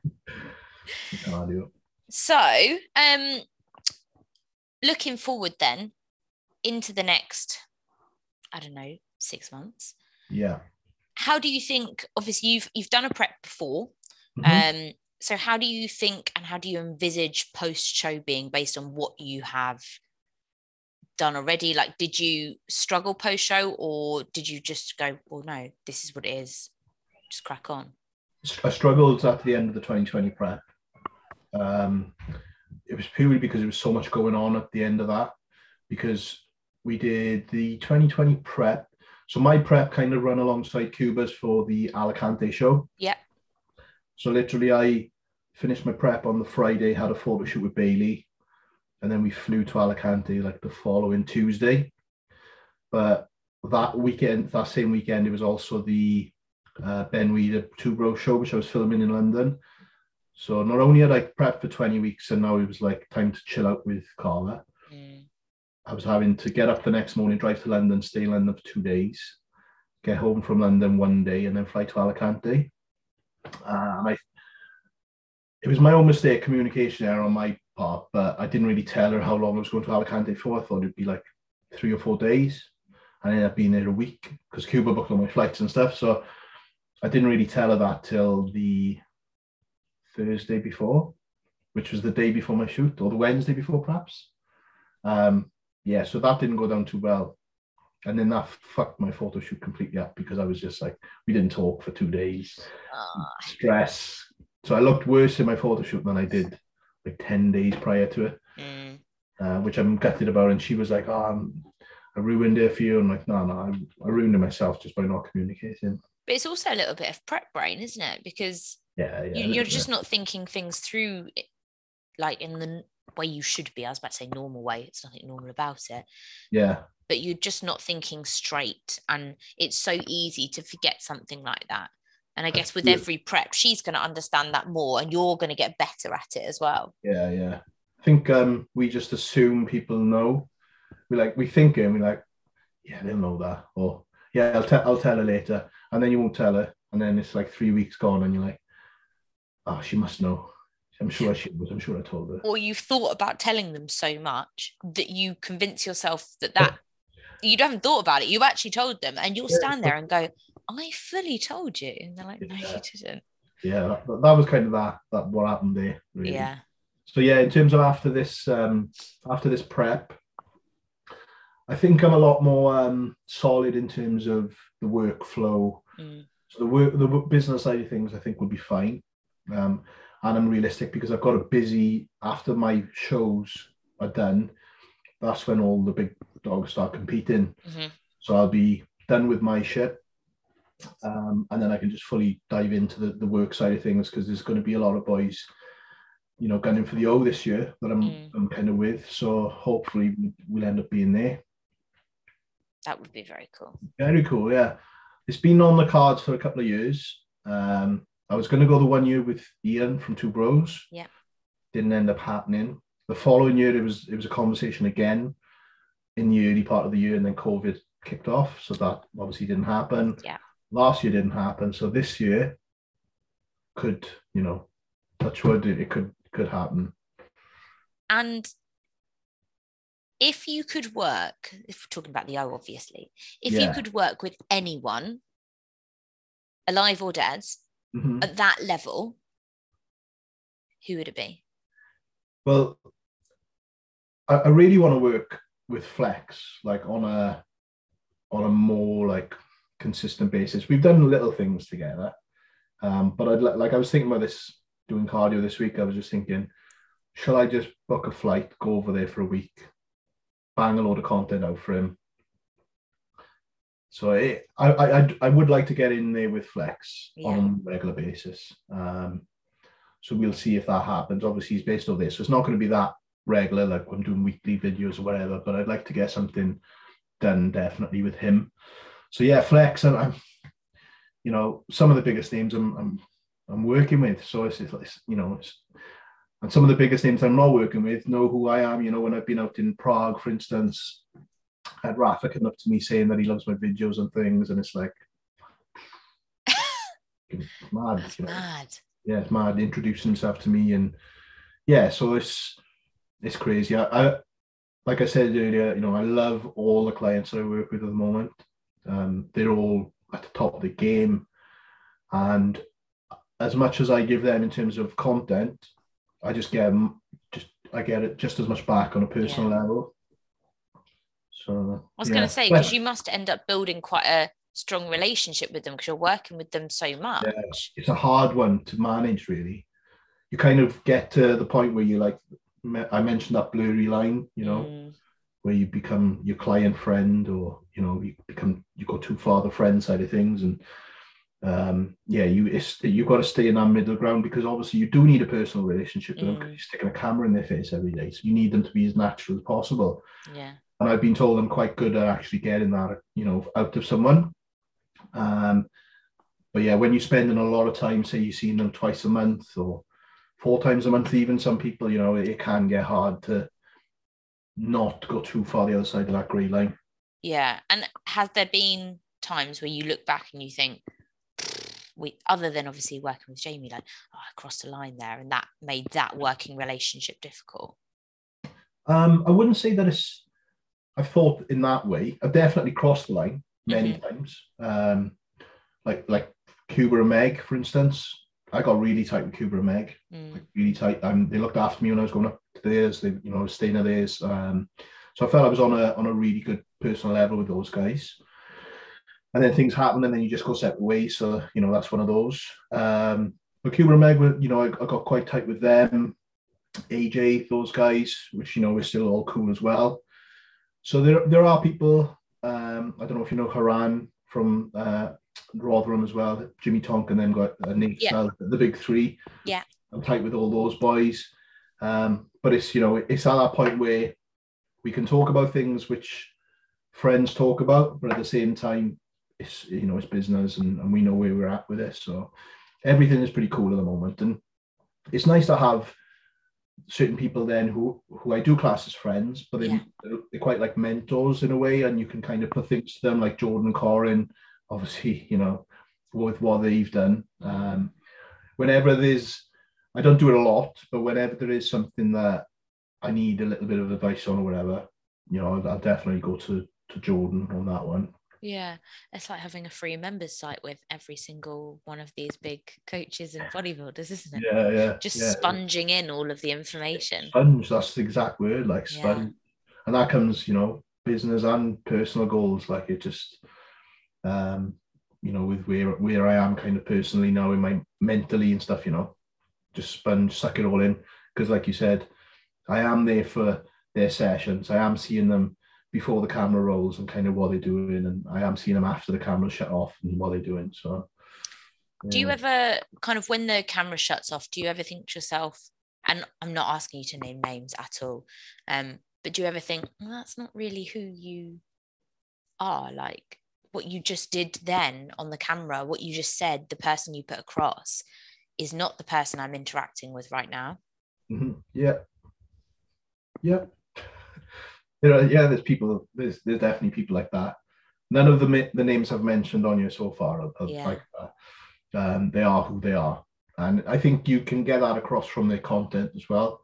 Speaker 1: so um looking forward then into the next i don't know six months
Speaker 2: Yeah.
Speaker 1: How do you think obviously you've you've done a prep before
Speaker 2: Mhm.
Speaker 1: um so how do you think and how do you envisage post show being based on what you have done already like did you struggle post show or did you just go well no this is what it is just crack on
Speaker 2: I struggled at the end of the 2020 prep. Um, it was purely because there was so much going on at the end of that. Because we did the 2020 prep. So my prep kind of run alongside Cuba's for the Alicante show.
Speaker 1: Yeah.
Speaker 2: So literally, I finished my prep on the Friday, had a photo shoot with Bailey, and then we flew to Alicante like the following Tuesday. But that weekend, that same weekend, it was also the uh, Ben Weider Two Bro show, which I was filming in London. So not only had I prepped for 20 weeks, and now it was like time to chill out with Carla. I was having to get up the next morning, drive to London, stay in London for two days, get home from London one day, and then fly to Alicante. Uh, and I, it was my own mistake, communication error on my part, but I didn't really tell her how long I was going to Alicante for. I thought it'd be like three or four days. I ended up being there a week because Cuba booked all my flights and stuff. So I didn't really tell her that till the Thursday before, which was the day before my shoot, or the Wednesday before, perhaps. Um, yeah, so that didn't go down too well. And then that fucked my photo shoot completely up because I was just like, we didn't talk for two days,
Speaker 1: ah,
Speaker 2: stress. So I looked worse in my photo shoot than I did like 10 days prior to it,
Speaker 1: mm,
Speaker 2: uh, which I'm gutted about. And she was like, oh, I'm, I ruined it for you. I'm like, no, no, I, I ruined it myself just by not communicating.
Speaker 1: but it's also a little bit of prep brain isn't it because
Speaker 2: Yeah, yeah.
Speaker 1: you, you're just not thinking things through like in the way you should be i was about to say normal way it's nothing normal about it
Speaker 2: Yeah,
Speaker 1: but you're just not thinking straight and it's so easy to forget something like that and i guess with
Speaker 2: Yeah.
Speaker 1: every prep she's going to understand that more and you're going to get better at it as well
Speaker 2: yeah, yeah. I think um, we just assume people know. We like we think and we like, yeah, they'll know that. Or yeah, I'll tell I'll tell her later. And then you won't tell her. And then it's like three weeks gone and you're like, oh, she must know. I'm sure I should. I'm sure I told her.
Speaker 1: Or you've thought about telling them so much that you convince yourself that that you haven't thought about it. You've actually told them, and you'll
Speaker 2: Yeah.
Speaker 1: stand there and go, "I fully told you," and they're like, "No,
Speaker 2: Yeah.
Speaker 1: you didn't."
Speaker 2: Yeah, that, that was kind of that that what happened there. Really.
Speaker 1: Yeah.
Speaker 2: So yeah, in terms of after this um after this prep, I think I'm a lot more um solid in terms of the workflow.
Speaker 1: Mm.
Speaker 2: So the work the business side of things I think would be fine. Um and I'm realistic because I've got a busy after my shows are done, that's when all the big dogs start competing.
Speaker 1: Mhm.
Speaker 2: So I'll be done with my shit. Um, and then I can just fully dive into the, the work side of things because there's going to be a lot of boys, you know, gunning for the O this year that I'm,
Speaker 1: Mm.
Speaker 2: I'm kind of with. So hopefully we- we'll end up being there.
Speaker 1: That would be very cool.
Speaker 2: Very cool, yeah. It's been on the cards for a couple of years. Um, I was going to go the one year with Ian from Two Bros.
Speaker 1: Yeah.
Speaker 2: Didn't end up happening. The following year, it was it was a conversation again in the early part of the year, and then COVID kicked off, so that obviously didn't happen.
Speaker 1: Yeah.
Speaker 2: Last year didn't happen, so this year could you know, touch wood, it, could could happen.
Speaker 1: And if you could work, if we're talking about the O, obviously, if you could work with anyone, alive or dead,
Speaker 2: Mhm.
Speaker 1: at that level, who would it be?
Speaker 2: Well, I, I really want to work with Flex, like on a on a more like consistent basis. We've done little things together, um, but I'd like I was thinking about this doing cardio this week. I was just thinking, shall I just book a flight, go over there for a week, bang a load of content out for him? So it, I, I I would like to get in there with Flex on a regular basis. Um, so we'll see if that happens. Obviously, he's based over there, so it's not going to be that regular, like I'm doing weekly videos or whatever. But I'd like to get something done definitely with him. So yeah, Flex, and I'm, you know, some of the biggest names I'm I'm, I'm working with. So it's, it's, it's you know, it's, and some of the biggest names I'm not working with know who I am. You know, when I've been out in Prague, for instance, had Rafa come up to me saying that he loves my videos and things, and it's like. it's mad,
Speaker 1: That's
Speaker 2: you know
Speaker 1: mad.
Speaker 2: yeah, it's mad introducing himself to me and yeah, so it's it's crazy. I, I like I said earlier, you know, I love all the clients that I work with at the moment. Um, they're all at the top of the game, and as much as I give them in terms of content, I just get just I get it just as much back on a personal level. So
Speaker 1: I was
Speaker 2: yeah.
Speaker 1: going to say, because you must end up building quite a strong relationship with them because you're working with them so much.
Speaker 2: Yeah, it's a hard one to manage really you kind of get to the point where you like i mentioned that blurry line you know
Speaker 1: Mm,
Speaker 2: where you become your client friend or you know you become you go too far the friend side of things and um yeah you it's you've got to stay in that middle ground because obviously you do need a personal relationship with them because
Speaker 1: Mm.
Speaker 2: you're sticking a camera in their face every day so you need them to be as natural as possible
Speaker 1: yeah.
Speaker 2: And I've been told I'm quite good at actually getting that, you know, out of someone. Um, but yeah, when you're spending a lot of time, say you're seeing them twice a month or four times a month, even some people, you know, it, it can get hard to not go too far the other side of that grey line.
Speaker 1: Yeah. And has there been times where you look back and you think, we, other than obviously working with Jamie, like, oh, I crossed a line there and that made that working relationship difficult?
Speaker 2: Um, I wouldn't say that it's. I've thought in that way. I've definitely crossed the line many times. Um, like like Cuba and Meg, for instance. I got really tight with Cuba and Meg.
Speaker 1: Mm,
Speaker 2: like really tight. Um, they looked after me when I was going up to theirs. They, you know, staying at theirs. Um, so I felt I was on a on a really good personal level with those guys. And then things happen, and then you just go separate ways. So you know that's one of those. Um, but Cuba and Meg, were, you know, I, I got quite tight with them. AJ, those guys, which you know we're still all cool as well. So there there are people. Um, I don't know if you know Haran from uh, Rotherham as well. Jimmy Tonk, and then got uh, Nate
Speaker 1: Yeah.
Speaker 2: The big three.
Speaker 1: Yeah.
Speaker 2: I'm tight with all those boys. Um, but it's you know it's at that point where we can talk about things which friends talk about, but at the same time, it's you know it's business and, and we know where we're at with this. So everything is pretty cool at the moment, and it's nice to have certain people then who who I do class as friends, but they,
Speaker 1: Yeah.
Speaker 2: they're, they're quite like mentors in a way, and you can kind of put things to them like Jordan Corin, obviously, you know, with what they've done. Um, whenever there's I don't do it a lot, but whenever there is something that I need a little bit of advice on or whatever, you know, I'll, I'll definitely go to to Jordan on that one.
Speaker 1: Yeah, it's like having a free members site with every single one of these big coaches and bodybuilders, isn't it?
Speaker 2: Yeah, yeah.
Speaker 1: Just
Speaker 2: yeah.
Speaker 1: sponging in all of the information.
Speaker 2: Sponge, that's the exact word, like
Speaker 1: Yeah.
Speaker 2: sponge. And that comes, you know, business and personal goals. Like it just um, you know, with where where I am kind of personally now in my mentally and stuff, you know, just sponge, suck it all in. Because like you said, I am there for their sessions. I am seeing them before the camera rolls and kind of what they're doing, and I am seeing them after the camera shut off and what they're doing. So,
Speaker 1: Do you ever kind of when the camera shuts off, do you ever think to yourself, and I'm not asking you to name names at all, um, but do you ever think well, that's not really who you are? Like what you just did then on the camera, what you just said, the person you put across is not the person I'm interacting with right now.
Speaker 2: Mhm. Yeah. Yeah. There are, yeah, there's people, there's there's definitely people like that. None of the the names I've mentioned on you so far are, are
Speaker 1: Yeah.
Speaker 2: like that. Um, they are who they are. And I think you can get that across from their content as well.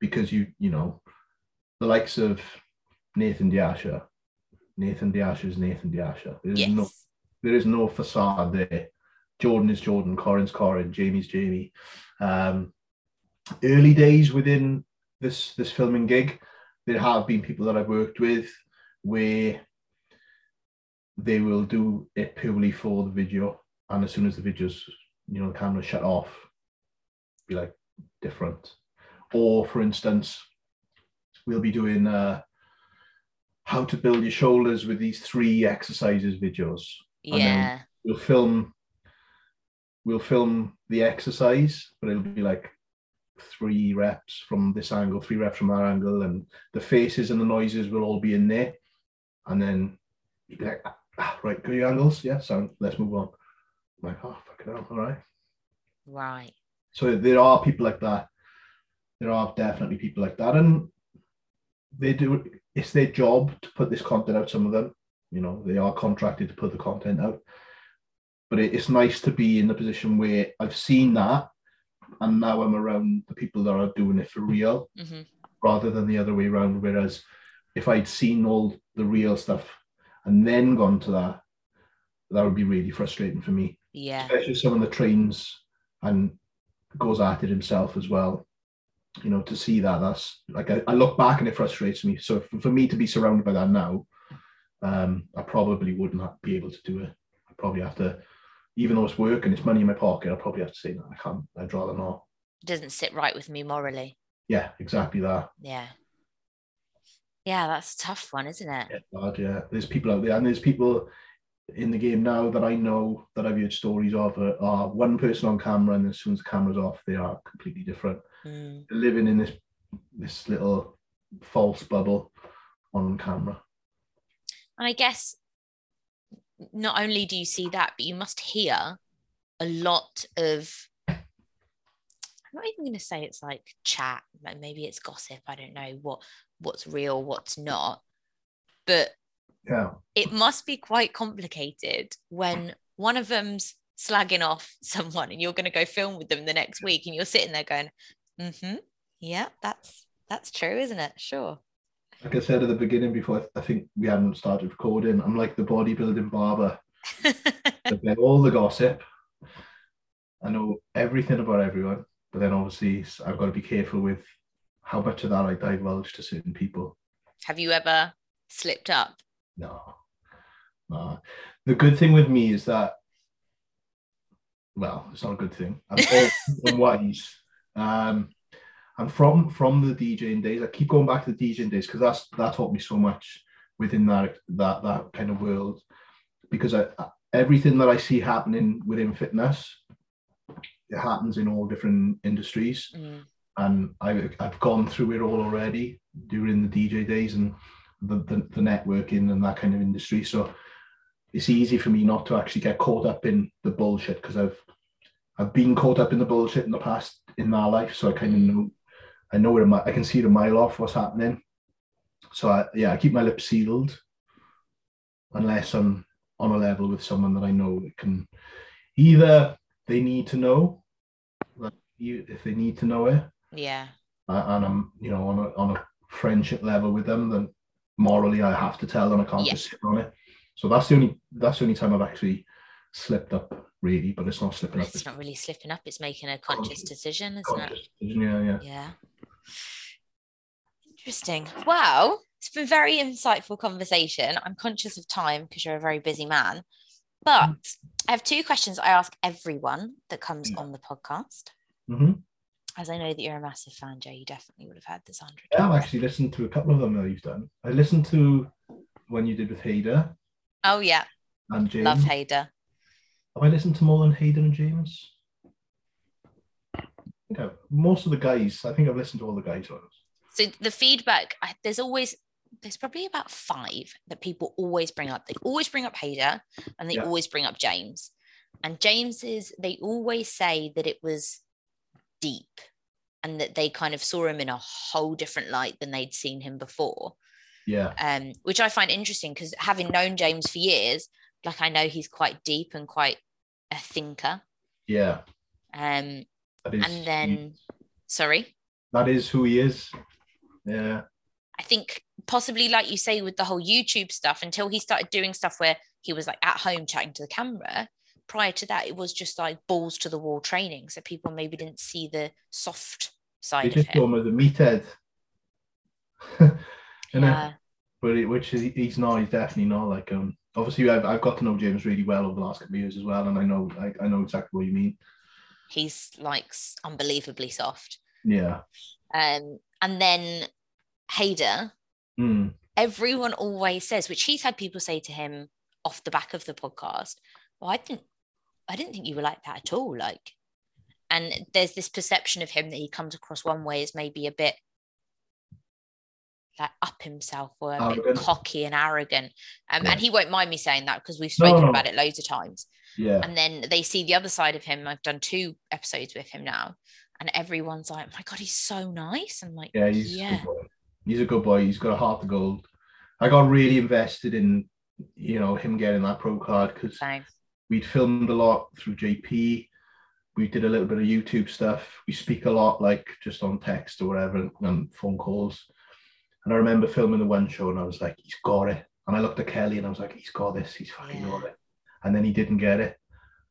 Speaker 2: Because you, you know, the likes of Nathan De Asha. Nathan De Asha is Nathan De Asha. There's
Speaker 1: Yes.
Speaker 2: no there is no facade there. Jordan is Jordan, Corin's Corin, Jamie's Jamie. Um, early days within this this filming gig, there have been people that I've worked with where they will do it purely for the video, and as soon as the videos, you know, the camera shut off, be like different. Or for instance, we'll be doing uh, how to build your shoulders with these three exercises videos
Speaker 1: Yeah.
Speaker 2: we'll film we'll film the exercise but it'll be like three reps from this angle three reps from that angle and the faces and the noises will all be in there. And then you'd be like ah, right good angles. Yeah so let's move on. I'm like oh fucking hell all right.
Speaker 1: Right.
Speaker 2: so there are people like that. There are definitely people like that. And they do it's their job to put this content out some of them. You know they are contracted to put the content out. But it, it's nice to be in the position where i've seen that and now i'm around the people that are doing it for real
Speaker 1: hmm
Speaker 2: rather than the other way around whereas if i'd seen all the real stuff and then gone to that that would be really frustrating for me
Speaker 1: Yeah.
Speaker 2: especially someone that trains and goes at it himself as well. You know, to see that, that's like I, I look back and it frustrates me. So for, for me to be surrounded by that now, um, I probably would not be able to do it. I probably have to, even though it's work and it's money in my pocket, I probably have to say no, I can't. I'd rather not.
Speaker 1: It doesn't sit right with me morally.
Speaker 2: Yeah, exactly that.
Speaker 1: Yeah. Yeah, that's a tough one, isn't it?
Speaker 2: Yeah, God, yeah. There's people out there, and there's people in the game now that I know that I've heard stories of uh, are one person on camera, and as soon as the camera's off, they are completely different.
Speaker 1: Mm.
Speaker 2: Living in this this little false bubble on camera.
Speaker 1: And I guess not only do you see that, but you must hear a lot of. I'm not even going to say it's like chat, like maybe it's gossip. I don't know what what's real, what's not, but
Speaker 2: Yeah,
Speaker 1: it must be quite complicated when one of them's slagging off someone and you're going to go film with them the next week and you're sitting there going, mm-hmm, yeah, that's that's true, isn't it? Sure.
Speaker 2: Like I said at the beginning before, I think we hadn't started recording. I'm like the bodybuilding barber. I get all the gossip. I know everything about everyone, but then obviously I've got to be careful with how much of that I divulge to certain people.
Speaker 1: Have you ever slipped up?
Speaker 2: No, no. The good thing with me is that, well, it's not a good thing. I'm and wise. Um, and from from the DJing days, I keep going back to the DJing days because that's that taught me so much within that that that kind of world. Because I, everything that I see happening within fitness, it happens in all different industries
Speaker 1: Mm,
Speaker 2: and I, I've gone through it all already during the DJ days and the, the, the networking and that kind of industry. So it's easy for me not to actually get caught up in the bullshit because I've I've been caught up in the bullshit in the past in my life. So I kind of know I know mi- I can mm. see it a mile off what's happening. So I, yeah, I keep my lips sealed unless I'm on a level with someone that I know that can either they need to know you if they need to know it.
Speaker 1: Yeah.
Speaker 2: And I'm, you know, on a on a friendship level with them, then morally I have to tell them I can't
Speaker 1: Yeah.
Speaker 2: just sit on it. So that's the only that's the only time I've actually slipped up, really. But it's not slipping up.
Speaker 1: It's not really slipping up. It's making a conscious
Speaker 2: Conscious-
Speaker 1: decision, isn't it?
Speaker 2: decision, Yeah, yeah.
Speaker 1: Yeah. Interesting. Well, it's been a very insightful conversation. I'm conscious of time because you're a very busy man. But I have two questions I ask everyone that comes
Speaker 2: Yeah.
Speaker 1: on the podcast.
Speaker 2: hmm
Speaker 1: As I know that you're a massive fan, Joe, you definitely would have heard this hundred
Speaker 2: Yeah, I've actually listened to a couple of them that you've done. I listened to when you did with Hader
Speaker 1: Oh yeah,
Speaker 2: and James.
Speaker 1: love Hader.
Speaker 2: Have I listened to more than Hader and James? Think most of the guys. I think I've listened to all the guys ones.
Speaker 1: So the feedback, I- there's always there's probably about five that people always bring up. They always bring up Hader and they
Speaker 2: Yeah.
Speaker 1: always bring up James. And James is they always say that it was deep and that they kind of saw him in a whole different light than they'd seen him before.
Speaker 2: Yeah,
Speaker 1: Um, which I find interesting because having known James for years, like I know he's quite deep and quite a thinker.
Speaker 2: yeah.
Speaker 1: Um,
Speaker 2: That is,
Speaker 1: and then sorry.
Speaker 2: that is who he is. Yeah,
Speaker 1: I think possibly like you say with the whole YouTube stuff until he started doing stuff where he was like at home chatting to the camera. Prior to that, it was just like balls to the wall training. So people maybe didn't see the soft
Speaker 2: they
Speaker 1: side of
Speaker 2: just
Speaker 1: him.
Speaker 2: him as a meathead. You know?
Speaker 1: Yeah,
Speaker 2: but it, which is, he's not. He's definitely not. Like um, obviously I've, I've got to know James really well over the last couple of years as well, and I know I, I know exactly what you mean.
Speaker 1: He's like unbelievably soft.
Speaker 2: Yeah.
Speaker 1: Um, and then Hader,
Speaker 2: Mm.
Speaker 1: everyone always says, which he's had people say to him off the back of the podcast, well, I didn't I didn't think you were like that at all. Like, and there's this perception of him that he comes across one way as maybe a bit like up himself or a bit cocky and arrogant. Um,
Speaker 2: Yeah.
Speaker 1: and he won't mind me saying that because we've spoken
Speaker 2: no.
Speaker 1: about it loads of times.
Speaker 2: Yeah.
Speaker 1: And then they see the other side of him. I've done two episodes with him now, and everyone's like, "My God, he's so nice." I'm like,
Speaker 2: Yeah, he's a good boy. He's a good boy. He's got a heart of gold. I got really invested in, you know, him getting that pro card because we'd filmed a lot through JP. We did a little bit of YouTube stuff. We speak a lot, like just on text or whatever, and, and phone calls. And I remember filming the one show, and I was like, "He's got it." And I looked at Kelly, and I was like, "He's got this. He's fucking
Speaker 1: Yeah.
Speaker 2: got it." And then he didn't get it.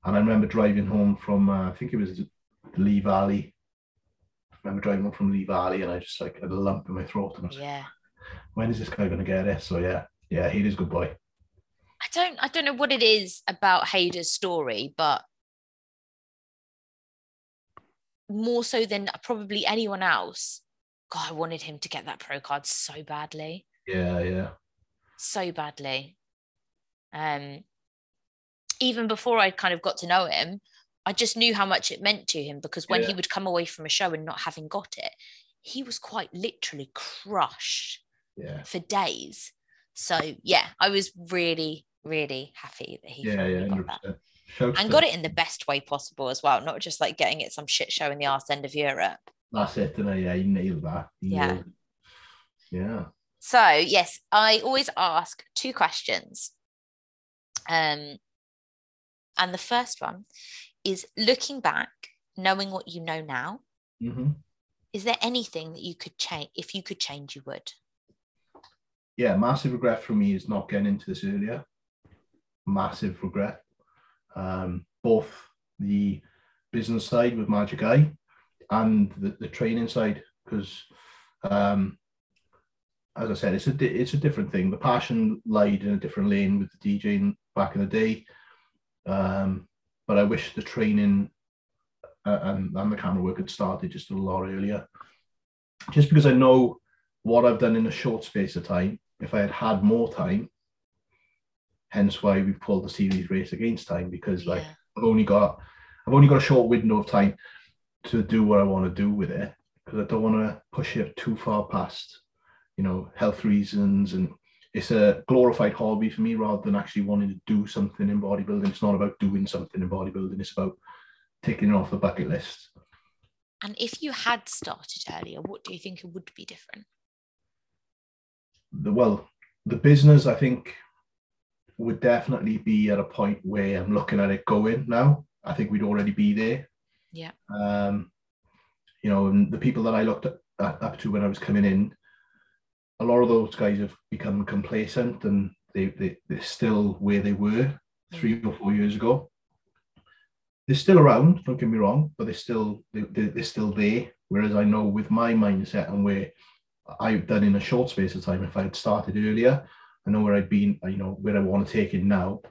Speaker 2: And I remember driving home from, uh, I think it was the Lee Valley. I remember driving home from Lee Valley, and I just like had a lump in my throat, and I was like,
Speaker 1: yeah.
Speaker 2: "When is this guy gonna get it?" So yeah, yeah, he is a good boy.
Speaker 1: I don't I don't know what it is about Hader's story, but more so than probably anyone else. God, I wanted him to get that pro card so badly,
Speaker 2: Yeah, yeah,
Speaker 1: so badly. Um, even before I kind of got to know him, I just knew how much it meant to him because when he would come away from a show and not having got it, he was quite literally crushed
Speaker 2: yeah,
Speaker 1: for days. So yeah, I was really, really happy that he
Speaker 2: yeah, yeah,
Speaker 1: got
Speaker 2: hundred
Speaker 1: that.
Speaker 2: percent.
Speaker 1: And got it in the best way possible as well, not just like getting it some shit show in the arse end of Europe.
Speaker 2: That's it, and yeah, you nailed that. He
Speaker 1: Yeah.
Speaker 2: nailed yeah.
Speaker 1: So yes, I always ask two questions. Um, and the first one is looking back, knowing what you know now.
Speaker 2: hmm
Speaker 1: Is there anything that you could change? If you could change, you would.
Speaker 2: yeah, massive regret for me is not getting into this earlier. Massive regret. Um, both the business side with Magic Eye and the, the training side, because um, as I said, it's a di- it's a different thing. The passion lied in a different lane with the DJing back in the day, um, but I wish the training uh, and, and the camera work had started just a lot earlier. Just because I know what I've done in a short space of time, if I had had more time, hence why we pulled the series race against time because like
Speaker 1: Yeah.
Speaker 2: I've only got I've only got a short window of time to do what I want to do with it because I don't want to push it too far past, you know, health reasons and it's a glorified hobby for me rather than actually wanting to do something in bodybuilding. It's not about doing something in bodybuilding. It's about ticking it off the bucket list.
Speaker 1: And if you had started earlier, what do you think it would be different?
Speaker 2: the well, the business I think would definitely be at a point where I'm looking at it going now. I think we'd already be there.
Speaker 1: Yeah.
Speaker 2: Um, you know, and the people that I looked at, up to when I was coming in, a lot of those guys have become complacent and they, they, they're still where they were three or four years ago. They're still around, don't get me wrong, but they're still they, they're still there. Whereas I know with my mindset and where I've done in a short space of time, if I had started earlier, I know where I'd been, you know, where I want to take it now,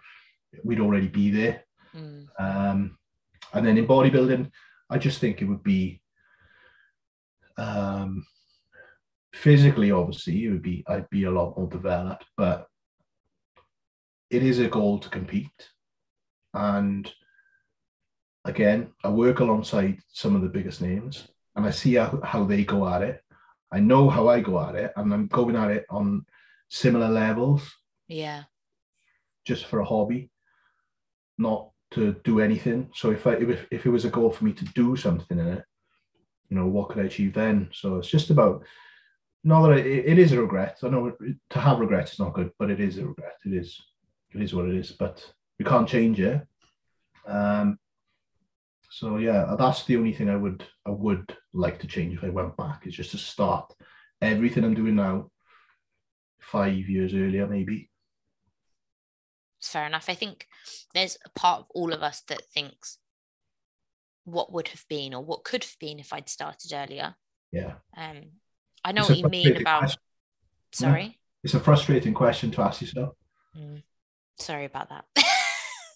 Speaker 2: we'd already be there. Mm. Um, and then in bodybuilding, I just think it would be um, physically, obviously, it would be I'd be a lot more developed, but it is a goal to compete. And again, I work alongside some of the biggest names and I see how, how they go at it. I know how I go at it, and I'm going at it on similar levels.
Speaker 1: Yeah.
Speaker 2: Just for a hobby, not to do anything. So if I if, if it was a goal for me to do something in it, you know, what could I achieve then? So it's just about not that it, it is a regret. I know to have regrets is not good, but it is a regret. It is it is what it is. But we can't change it. Um, so yeah, that's the only thing I would I would like to change if I went back is just to start everything I'm doing now five years earlier, maybe.
Speaker 1: It's fair enough. I think there's a part of all of us that thinks what would have been or what could have been if I'd started earlier.
Speaker 2: Yeah.
Speaker 1: Um, I know it's what you mean about. Question. Sorry. Yeah.
Speaker 2: It's a frustrating question to ask yourself.
Speaker 1: Mm. Sorry about that.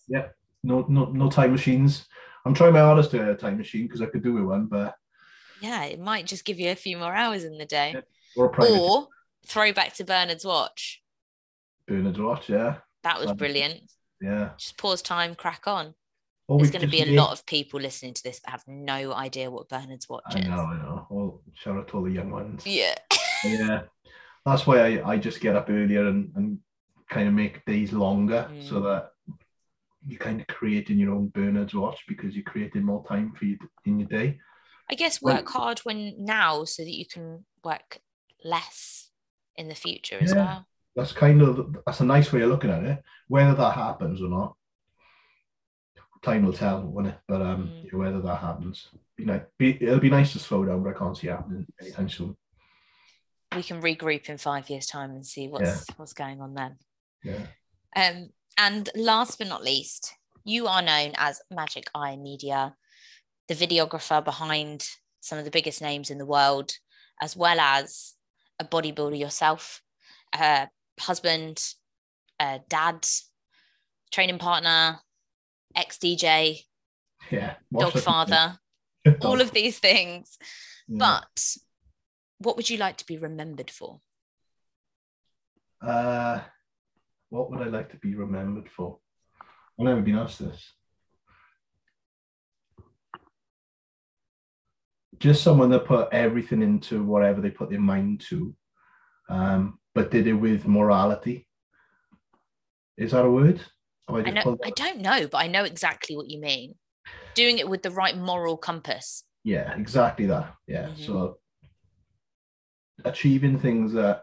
Speaker 2: yeah. No, no, no time machines. I'm trying my hardest to get a time machine because I could do with one, but
Speaker 1: yeah, it might just give you a few more hours in the day. Yeah.
Speaker 2: Or,
Speaker 1: or throw back to Bernard's watch.
Speaker 2: Bernard's watch, yeah.
Speaker 1: That was brilliant.
Speaker 2: Yeah.
Speaker 1: Just pause time, crack on. There's going to be a lot of people listening to this that have no idea what Bernard's watching.
Speaker 2: I. Know, I know. Well, shout out to all the young ones.
Speaker 1: Yeah.
Speaker 2: yeah. That's why I, I just get up earlier and, and kind of make days longer mm. so that you're kind of creating your own Bernard's watch because you're creating more time for you in your day.
Speaker 1: I guess work well, hard when now so that you can work less in the future as well.
Speaker 2: That's kind of that's a nice way of looking at it. Whether that happens or not, time will tell, won't it? But um, mm. whether that happens, be nice. Be, it'll be nice to slow down, but I can't see it happening anytime soon.
Speaker 1: We can regroup in five years' time and see what's
Speaker 2: yeah.
Speaker 1: what's going on then.
Speaker 2: Yeah.
Speaker 1: Um, and last but not least, you are known as Magic Eye Media, the videographer behind some of the biggest names in the world, as well as a bodybuilder yourself, a husband, a dad, training partner, ex DJ,
Speaker 2: yeah,
Speaker 1: dog father, all of these things. Yeah. But what would you like to be remembered for?
Speaker 2: Uh, what would I like to be remembered for? I've never been asked this. Just someone that put everything into whatever they put their mind to, um, but did it with morality. Is that a word?
Speaker 1: I, I, know, I don't know, but I know exactly what you mean. Doing it with the right moral compass.
Speaker 2: Yeah, exactly that. Yeah. Mm-hmm. So achieving things that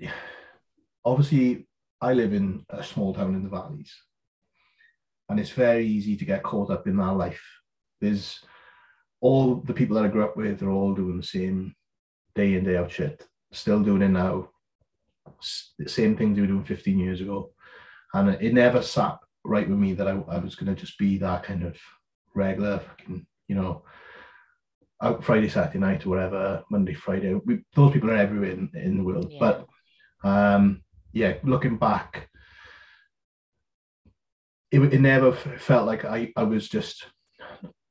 Speaker 2: obviously I live in a small town in the valleys and it's very easy to get caught up in that life. There's all the people that I grew up with are all doing the same day in, day out shit, still doing it now. The same things they were doing 15 years ago. And it never sat right with me that I, I was going to just be that kind of regular, you know, out Friday, Saturday night or whatever, Monday, Friday. We, those people are everywhere in, in the world. Yeah. But um, yeah, looking back, it, it never felt like I, I was just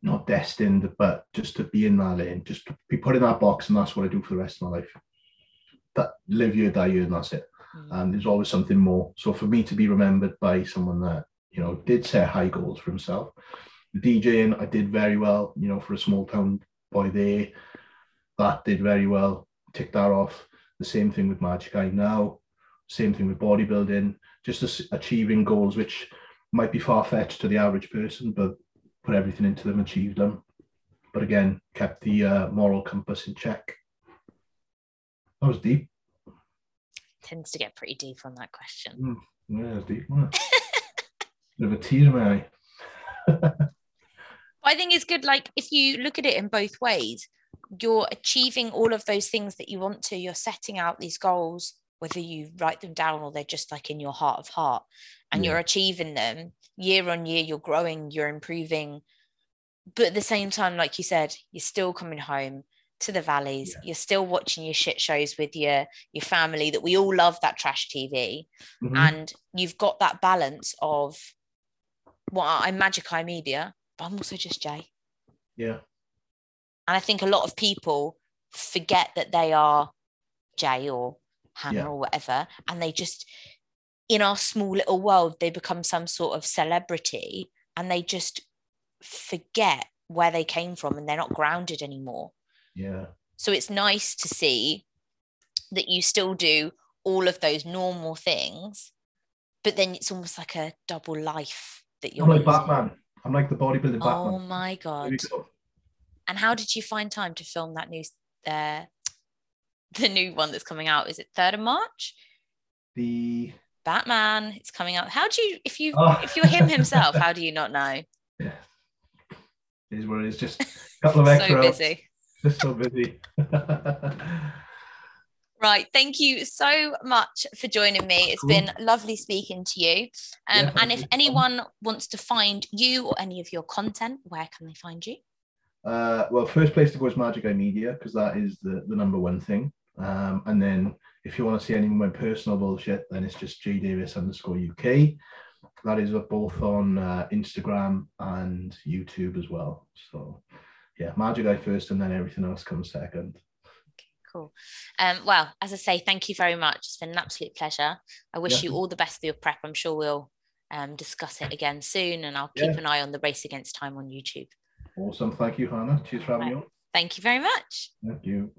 Speaker 2: not destined, but just to be in that lane, just to be put in that box, and that's what I do for the rest of my life. That live year, die year, and that's it. Mm. And there's always something more. So for me to be remembered by someone that you know did set high goals for himself, DJing, I did very well. You know, for a small town boy there, that did very well. Tick that off. The same thing with Magic Eye now. Same thing with bodybuilding, just achieving goals which might be far fetched to the average person, but put everything into them, achieved them. But again, kept the uh, moral compass in check. That was deep.
Speaker 1: Tends to get pretty deep on that question.
Speaker 2: Mm, yeah, it's deep. Bit of a tear in my eye.
Speaker 1: I think it's good. Like if you look at it in both ways, you're achieving all of those things that you want to. You're setting out these goals, whether you write them down or they're just like in your heart of heart, and yeah. you're achieving them year on year. You're growing. You're improving. But at the same time, like you said, you're still coming home to the valleys. Yeah. You're still watching your shit shows with your your family that we all love that trash TV, mm-hmm. and you've got that balance of well, I'm Magic Eye Media, but I'm also just Jay.
Speaker 2: Yeah.
Speaker 1: And I think a lot of people forget that they are Jay or Hannah yeah. or whatever, and they just in our small little world they become some sort of celebrity, and they just forget where they came from, and they're not grounded anymore.
Speaker 2: Yeah.
Speaker 1: So it's nice to see that you still do all of those normal things, but then it's almost like a double life that you're.
Speaker 2: I'm like Batman. I'm like the bodybuilding Batman.
Speaker 1: Oh my god! And how did you find time to film that new, uh, the new one that's coming out? Is it third of March?
Speaker 2: The
Speaker 1: Batman. It's coming out. How do you, if you, oh. if you're him himself, how do you not know?
Speaker 2: Yeah, it is what it is. Just a couple of extra.
Speaker 1: so busy.
Speaker 2: Just so busy.
Speaker 1: Right. Thank you so much for joining me. It's cool. been lovely speaking to you. Um, yeah, and if anyone wants to find you or any of your content, where can they find you?
Speaker 2: Uh, well, first place to go is Magic Eye Media because that is the, the number one thing. Um, and then if you want to see any of my personal bullshit, then it's just Jay Davies underscore UK. That is both on uh, Instagram and YouTube as well. So yeah, Magic Eye first, and then everything else comes second
Speaker 1: cool. Um, well, as I say, thank you very much. It's been an absolute pleasure. I wish yeah. you all the best for your prep. I'm sure we'll um, discuss it again soon, and I'll keep yeah. an eye on the race against time on YouTube.
Speaker 2: Awesome. Thank you, Hannah. Cheers for having right. me on.
Speaker 1: Thank you very much.
Speaker 2: Thank you.